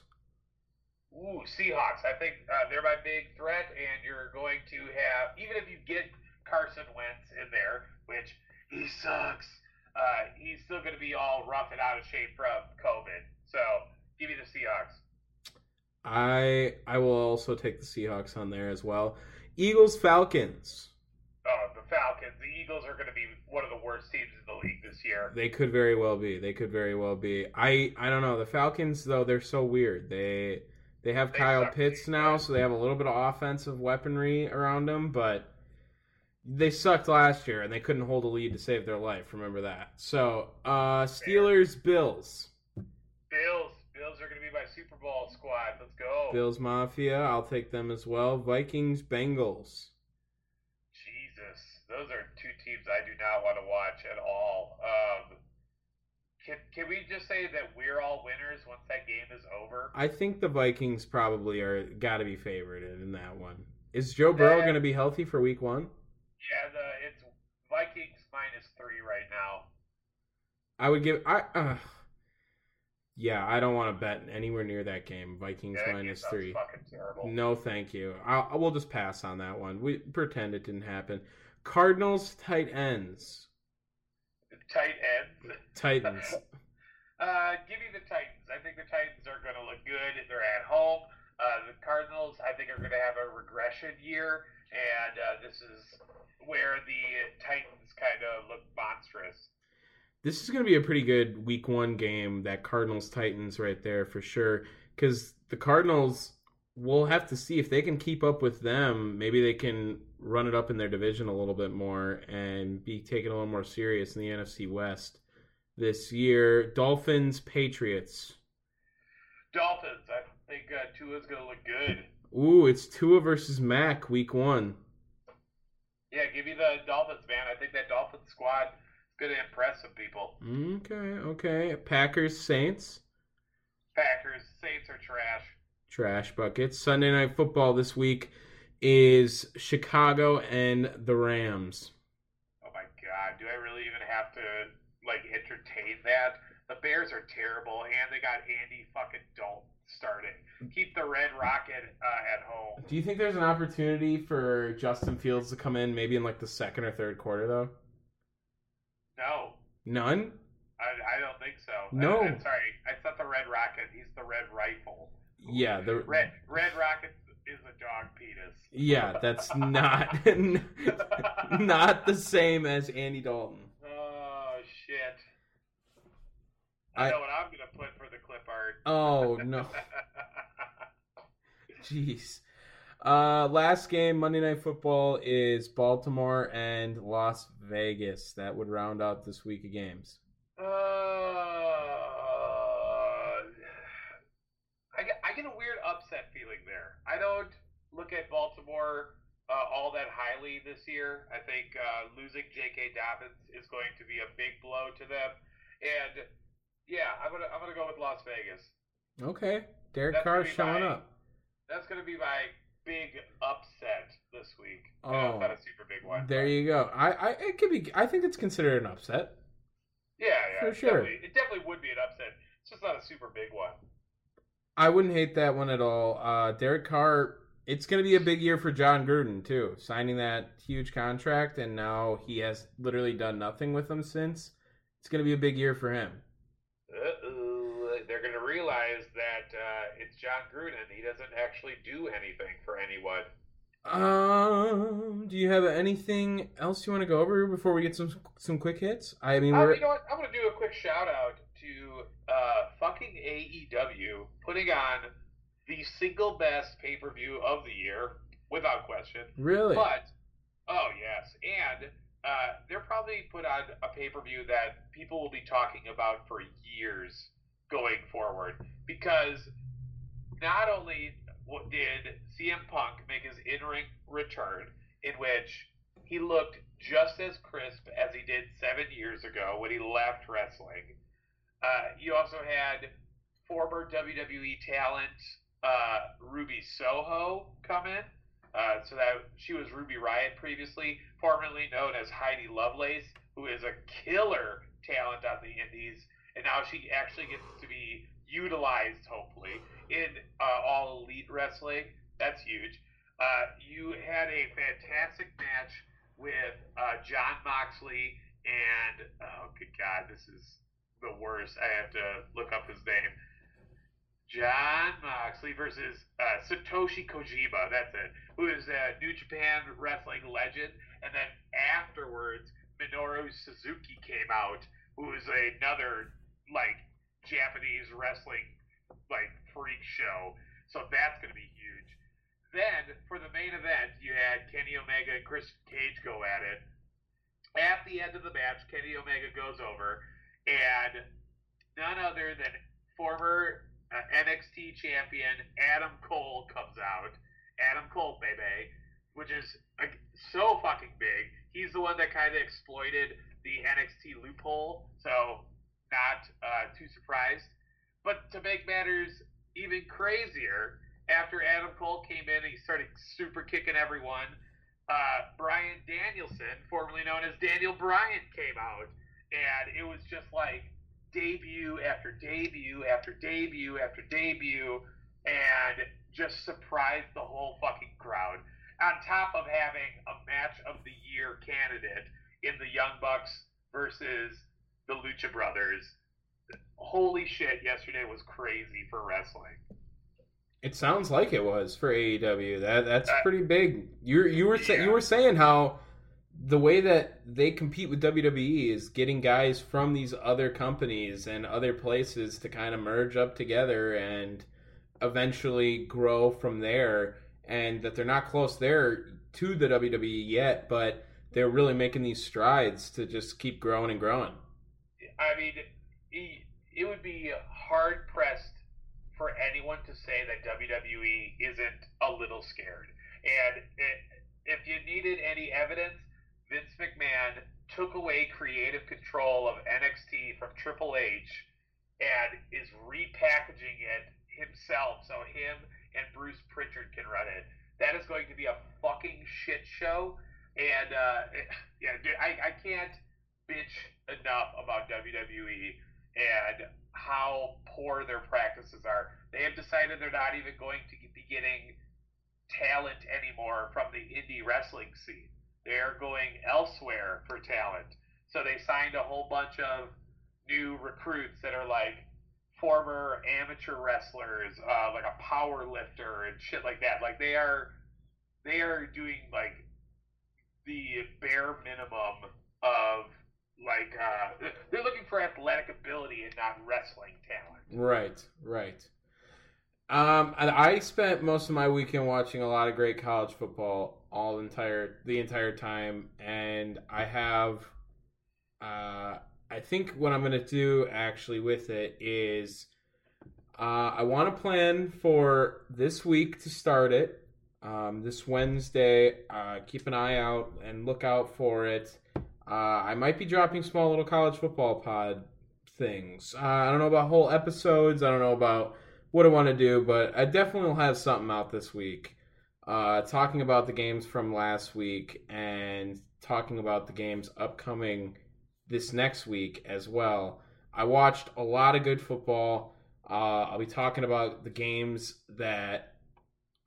Ooh, Seahawks. I think uh, they're my big threat, and you're going to have, even if you get Carson Wentz in there, which he sucks, uh, he's still going to be all rough and out of shape from COVID. So give me the Seahawks. I I will also take the Seahawks on there as well. Eagles, Falcons. Oh, the Falcons. The Eagles are going to be one of the worst teams in the league this year. They could very well be. They could very well be. I I don't know. The Falcons though, they're so weird. They they have They Kyle Pitts now, so they have a little bit of offensive weaponry around them, but they sucked last year and they couldn't hold a lead to save their life. Remember that. So, uh Steelers, Bills. Bills. Bills are going to be my Super Bowl squad. Let's go. Bills Mafia, I'll take them as well. Vikings, Bengals. Jesus, those are two teams I do not want to watch at all. Um, can can we just say that we're all winners once that game is over? I think the Vikings probably are got to be favored in that one. Is Joe Burrow going to be healthy for Week One? Yeah, the it's Vikings minus three right now. I would give. I. Uh, yeah, I don't want to bet anywhere near that game. Vikings Yeah, that minus three. Fucking terrible. No, thank you. I'll, I will just pass on that one. We pretend it didn't happen. Cardinals, tight ends, Tight ends. Titans. *laughs* Uh, give me the Titans. I think the Titans are going to look good. They're at home. Uh, the Cardinals, I think, are going to have a regression year, and uh, this is where the Titans kind of look monstrous. This is going to be a pretty good week one game, that Cardinals Titans right there for sure. Because the Cardinals, we'll have to see if they can keep up with them. Maybe they can run it up in their division a little bit more and be taken a little more serious in the NFC West this year. Dolphins, Patriots. Dolphins, I think uh, Tua's going to look good. Ooh, it's Tua versus Mac week one. Yeah, give me the Dolphins, man. I think that Dolphins squad is going to impress some people. Okay, okay. Packers, Saints. Packers, Saints are trash. trash buckets. Sunday night football this week is Chicago and the Rams. Oh my god, do I really even have to like entertain that? The Bears are terrible, and they got Andy fucking Dalton starting. Keep the Red Rocket uh, at home. Do you think there's an opportunity for Justin Fields to come in maybe in like the second or third quarter though? No, None. I, I don't think so. No. I, am sorry. I said the Red Rocket. He's the Red Rifle. Yeah, the Red Red Rocket is a dog penis. yeah, that's not *laughs* not the same as Andy Dalton. Oh shit! I, I- know what I'm gonna put for clip art. Oh no, *laughs* jeez. Uh, last game Monday Night Football is Baltimore and Las Vegas. That would round out this week of games. Uh, I get, I get a weird upset feeling there. I don't look at Baltimore uh, all that highly this year. I think uh, losing J.K. Dobbins is going to be a big blow to them, and yeah, I'm gonna I'm gonna go with Las Vegas. Okay, Derek Carr showing my- up. That's gonna be my big upset this week. Oh. Uh, not a super big one. There but- you go. I, I it could be. I think it's considered an upset. Yeah, yeah, For sure. Definitely, it definitely would be an upset. It's just not a super big one. I wouldn't hate that one at all. Uh, Derek Carr. It's going to be a big year for Jon Gruden too, signing that huge contract, and now he has literally done nothing with them since. It's going to be a big year for him. Uh-oh. They're going to realize that uh, it's Jon Gruden. He doesn't actually do anything for anyone. Um, do you have anything else you want to go over before we get some some quick hits? I mean, Uh, you know what? I'm going to do a quick shout out to uh, fucking AEW putting on the single best pay per view of the year, without question. really But oh yes, and uh, they're probably put on a pay per view that people will be talking about for years going forward because not only did CM Punk make his in ring return, in which he looked just as crisp as he did seven years ago when he left wrestling. Uh, you also had former WWE talent uh, Ruby Soho come in. Uh, so that she was Ruby Riot previously, formerly known as Heidi Lovelace, who is a killer talent on the Indies, and now she actually gets to be utilized, hopefully, in uh, all elite wrestling. That's huge. Uh, you had a fantastic match with uh, Jon Moxley and oh good God, this is the worst. I have to look up his name. Jon Moxley versus uh, Satoshi Kojima. That's it. Who is a New Japan wrestling legend, and then afterwards, Minoru Suzuki came out, who is another like Japanese wrestling like freak show. So that's going to be huge. Then for the main event, you had Kenny Omega and Chris Cage go at it. At the end of the match, Kenny Omega goes over, and none other than former uh, NXT champion Adam Cole comes out. Adam Cole, baby, which is like, so fucking big. He's the one that kind of exploited the NXT loophole, so not uh, too surprised. But to make matters even crazier, after Adam Cole came in, and he started super kicking everyone. Uh, Bryan Danielson, formerly known as Daniel Bryan, came out, and it was just like debut after debut after debut after debut, and just surprised the whole fucking crowd. On top of having a match of the year candidate in the Young Bucks versus the Lucha Brothers. Holy shit, yesterday was crazy for wrestling. It sounds like it was for AEW. That that's Uh, pretty big. You you were yeah. you were saying how the way that they compete with WWE is getting guys from these other companies and other places to kind of merge up together and eventually grow from there and that they're not close there to the WWE yet, but they're really making these strides to just keep growing and growing. I mean, it, it would be hard pressed for anyone to say that WWE isn't a little scared. And it, if you needed any evidence, Vince McMahon took away creative control of NXT from Triple H and is repackaging it himself so him and Bruce Pritchard can run it. That is going to be a fucking shit show. And uh, *laughs* yeah, dude, I, I can't bitch enough about WWE, and how poor their practices are. They have decided they're not even going to be getting talent anymore from the indie wrestling scene. They're going elsewhere for talent. So they signed a whole bunch of new recruits that are like former amateur wrestlers, uh, like a power lifter and shit like that. Like they are, they are doing like the bare minimum of like uh, they're looking for athletic ability and not wrestling talent. Right, right. Um, and I spent most of my weekend watching a lot of great college football all entire the entire time, and I have, uh, I think what I'm gonna do actually with it is, uh, I want to plan for this week to start it. Um, this Wednesday, uh, keep an eye out and look out for it. Uh, I might be dropping small little college football pod things. Uh, I don't know about whole episodes. I don't know about what I want to do, but I definitely will have something out this week. Uh, talking about the games from last week and talking about the games upcoming this next week as well. I watched a lot of good football. Uh, I'll be talking about the games that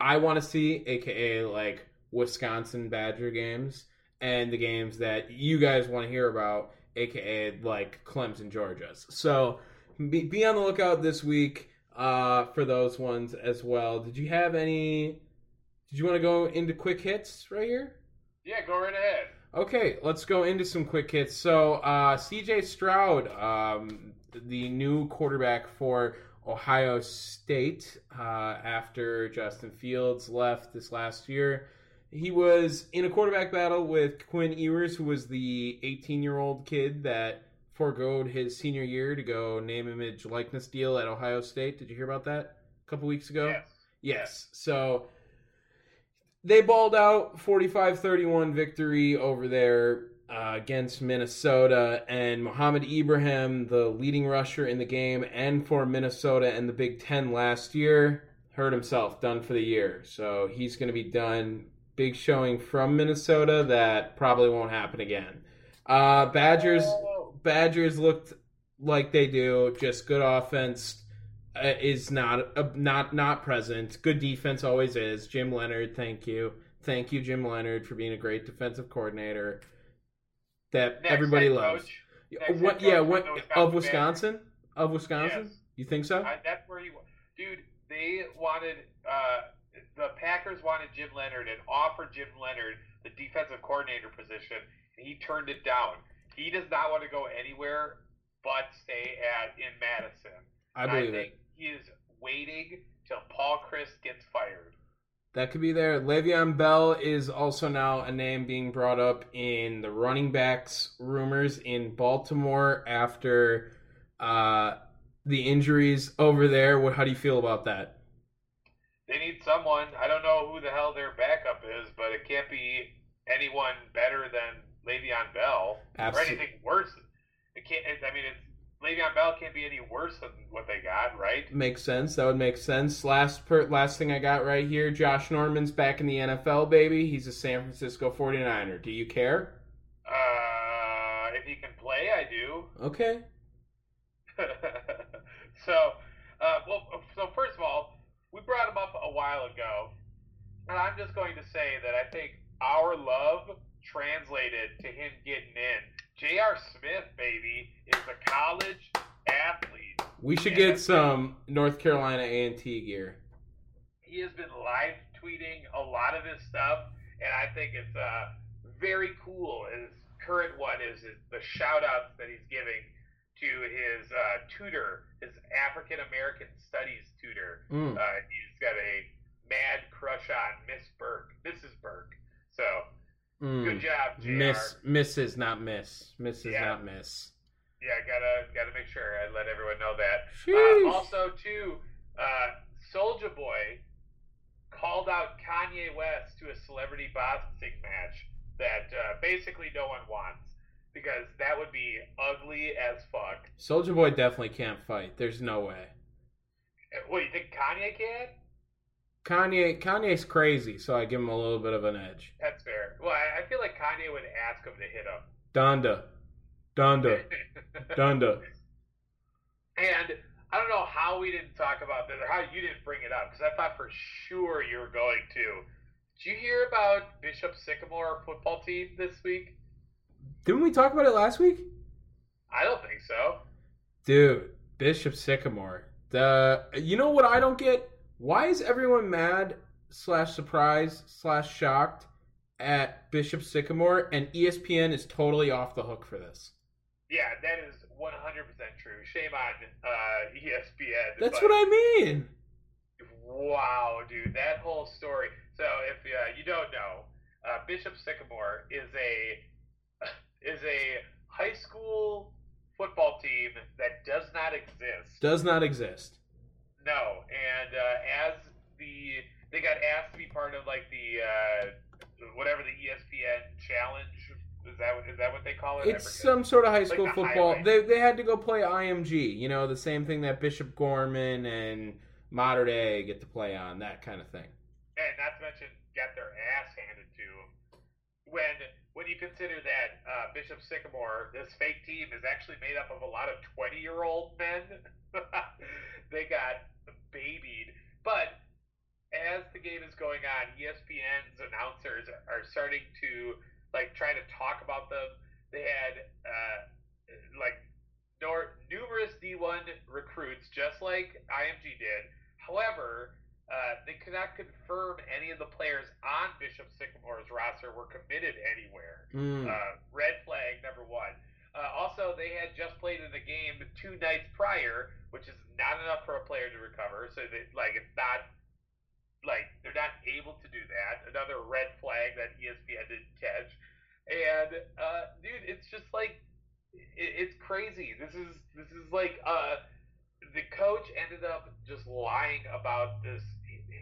I want to see, aka like Wisconsin Badger games, and the games that you guys want to hear about, aka like Clemson Georgia's. So be, be on the lookout this week uh, for those ones as well. Did you have any? Did you want to go into quick hits right here? Yeah, go right ahead. Okay, let's go into some quick hits. So, uh, CJ Stroud, um, the new quarterback for Ohio State uh, after Justin Fields left this last year. He was in a quarterback battle with Quinn Ewers, who was the 18 year old kid that foregoed his senior year to go name, image, likeness deal at Ohio State. Did you hear about that a couple weeks ago? Yes. Yes. So they balled out 45-31 victory over there uh, against Minnesota and Mohamed Ibrahim, the leading rusher in the game and for Minnesota and the Big 10 last year, hurt himself, done for the year. So he's going to be done. Big showing from Minnesota that probably won't happen again. Uh, Badgers Badgers looked like they do, just good offense uh, is not uh, not not present. Good defense always is. Jim Leonhard, thank you, thank you, Jim Leonhard, for being a great defensive coordinator that Next everybody loves. What? Yeah, what, of Wisconsin? Of Wisconsin? Yes. You think so? I, that's where he, wa- dude. They wanted uh, the Packers wanted Jim Leonhard and offered Jim Leonhard the defensive coordinator position, and he turned it down. He does not want to go anywhere but stay at in Madison. I believe think it. He is waiting till Paul Chryst gets fired. That could be there. Le'Veon Bell is also now a name being brought up in the running backs rumors in Baltimore after uh, the injuries over there. What? How do you feel about that? They need someone. I don't know who the hell their backup is, but it can't be anyone better than Le'Veon Bell Absol- or anything worse. It can't. It, I mean, it's Le'Veon Bell can't be any worse than what they got, right? Makes sense. That would make sense. Last per, last thing I got right here. Josh Norman's back in the NFL, baby. He's a San Francisco 49er. Do you care? Uh, if he can play, I do. Okay. *laughs* so, uh, well, so first of all, we brought him up a while ago, and I'm just going to say that I think our love translated to him getting in. J.R. Smith, baby, is a college athlete. We should get that's some North Carolina A&T gear. He has been live tweeting a lot of his stuff, and I think it's uh, very cool. His current one is the shout outs that he's giving to his uh, tutor, his African American Studies tutor. Mm. Uh, he's got a mad crush on Miss Burke, Mrs. Burke. So Mm. good job, JR. Miss, Mrs. Not Miss. Mrs. Yeah. Not Miss. Yeah, gotta gotta make sure I let everyone know that. Uh, also, too, uh, Soldier Boy called out Kanye West to a celebrity boxing match that uh, basically no one wants because that would be ugly as fuck. Soldier Boy definitely can't fight. There's no way. What you think Kanye can? Kanye Kanye's crazy, so I give him a little bit of an edge. That's fair. Well, I, I feel like Kanye would ask him to hit him. Donda. Donda. *laughs* Donda. And I don't know how we didn't talk about this or how you didn't bring it up because I thought for sure you were going to. Did you hear about Bishop Sycamore football team this week? Didn't we talk about it last week? I don't think so. Dude, Bishop Sycamore. The you know what I don't get? Why is everyone mad slash surprised slash shocked at Bishop Sycamore and ESPN is totally off the hook for this? Yeah, that is 100% true. Shame on uh, ESPN. That's but- what I mean. Wow, dude, that whole story. So, if uh, you don't know, uh, Bishop Sycamore is a is a high school football team that does not exist. Does not exist. No, and uh, as the they got asked to be part of like the uh, whatever the ESPN challenge is that what- is that what they call it? It's some sort of high school the football. highway. They they had to go play IMG, you know, the same thing that Bishop Gorman and Mater Dei get to play on, that kind of thing. and not to mention get their ass handed to when when you consider that uh, Bishop Sycamore, this fake team, is actually made up of a lot of twenty year old men. *laughs* they got babied, but as the game is going on, ESPN's announcers are starting to like try to talk about them. They had uh, like numerous D1 recruits, just like IMG did. However, uh, they could not confirm any of the players on Bishop Sycamore's roster were committed anywhere. Mm. Uh, red flag number one. Uh, also, they had just played in a game two nights prior, which is not enough for a player to recover. So, they, like, it's not like they're not able to do that. Another red flag that ESPN didn't catch. And uh, dude, it's just like it, it's crazy. This is this is like uh, the coach ended up just lying about this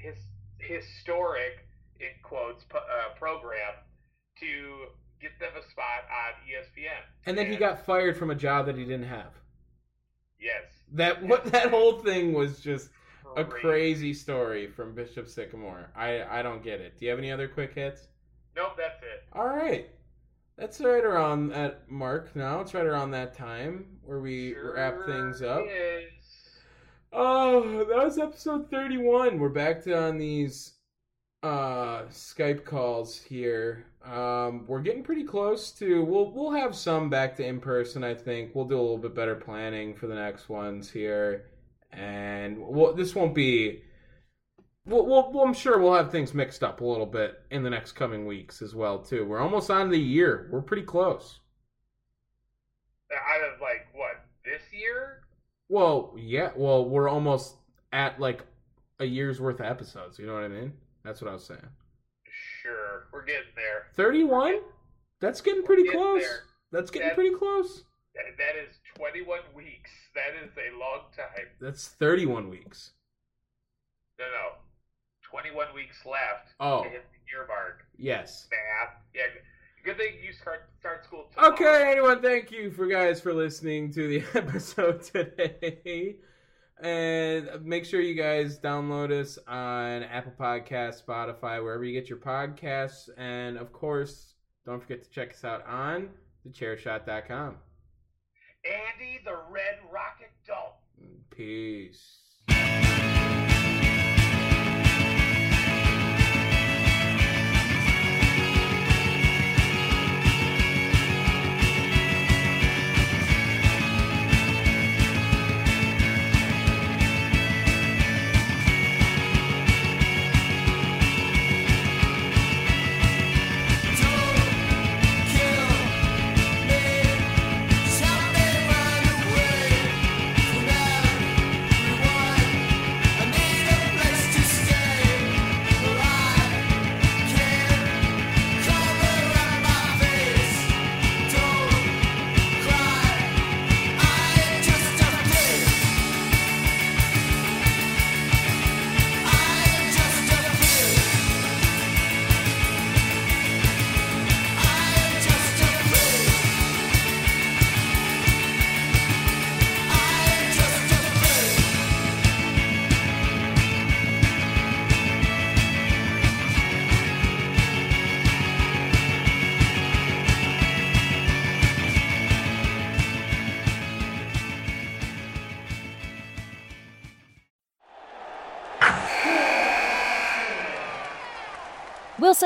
his historic in quotes uh, program to get them a spot on ESPN. And then he got fired from a job that he didn't have. yes That what *laughs* that whole thing was just a Crazy. crazy story from Bishop Sycamore. I I don't get it. Do you have any other quick hits? Nope, that's it. All right. That's right around that mark now. It's right around that time where we wrap things up. is. Oh, that was episode 31. We're back to on these uh Skype calls here. Um we're getting pretty close to we'll we'll have some back to in person, I think. We'll do a little bit better planning for the next ones here. And well, this won't be Well, well, I'm sure we'll have things mixed up a little bit in the next coming weeks as well too. We're almost on the year. We're pretty close. Out of like? Well, yeah. Well, we're almost at like a year's worth of episodes. You know what I mean? That's what I was saying. Sure, we're getting there. 31? That's getting pretty Getting close. there. That's getting pretty close. That, is 21 weeks. That is a long time. That's 31 weeks. No, no, 21 weeks left Oh. to hit the year mark. Yes. Math. Yeah. Good thing you start start school tomorrow. Okay, anyone, thank you for guys for listening to the *laughs* episode today. And make sure you guys download us on Apple Podcasts, Spotify, wherever you get your podcasts. And of course, don't forget to check us out on thechairshot.com. Andy the Red Rocket Dalton. Peace.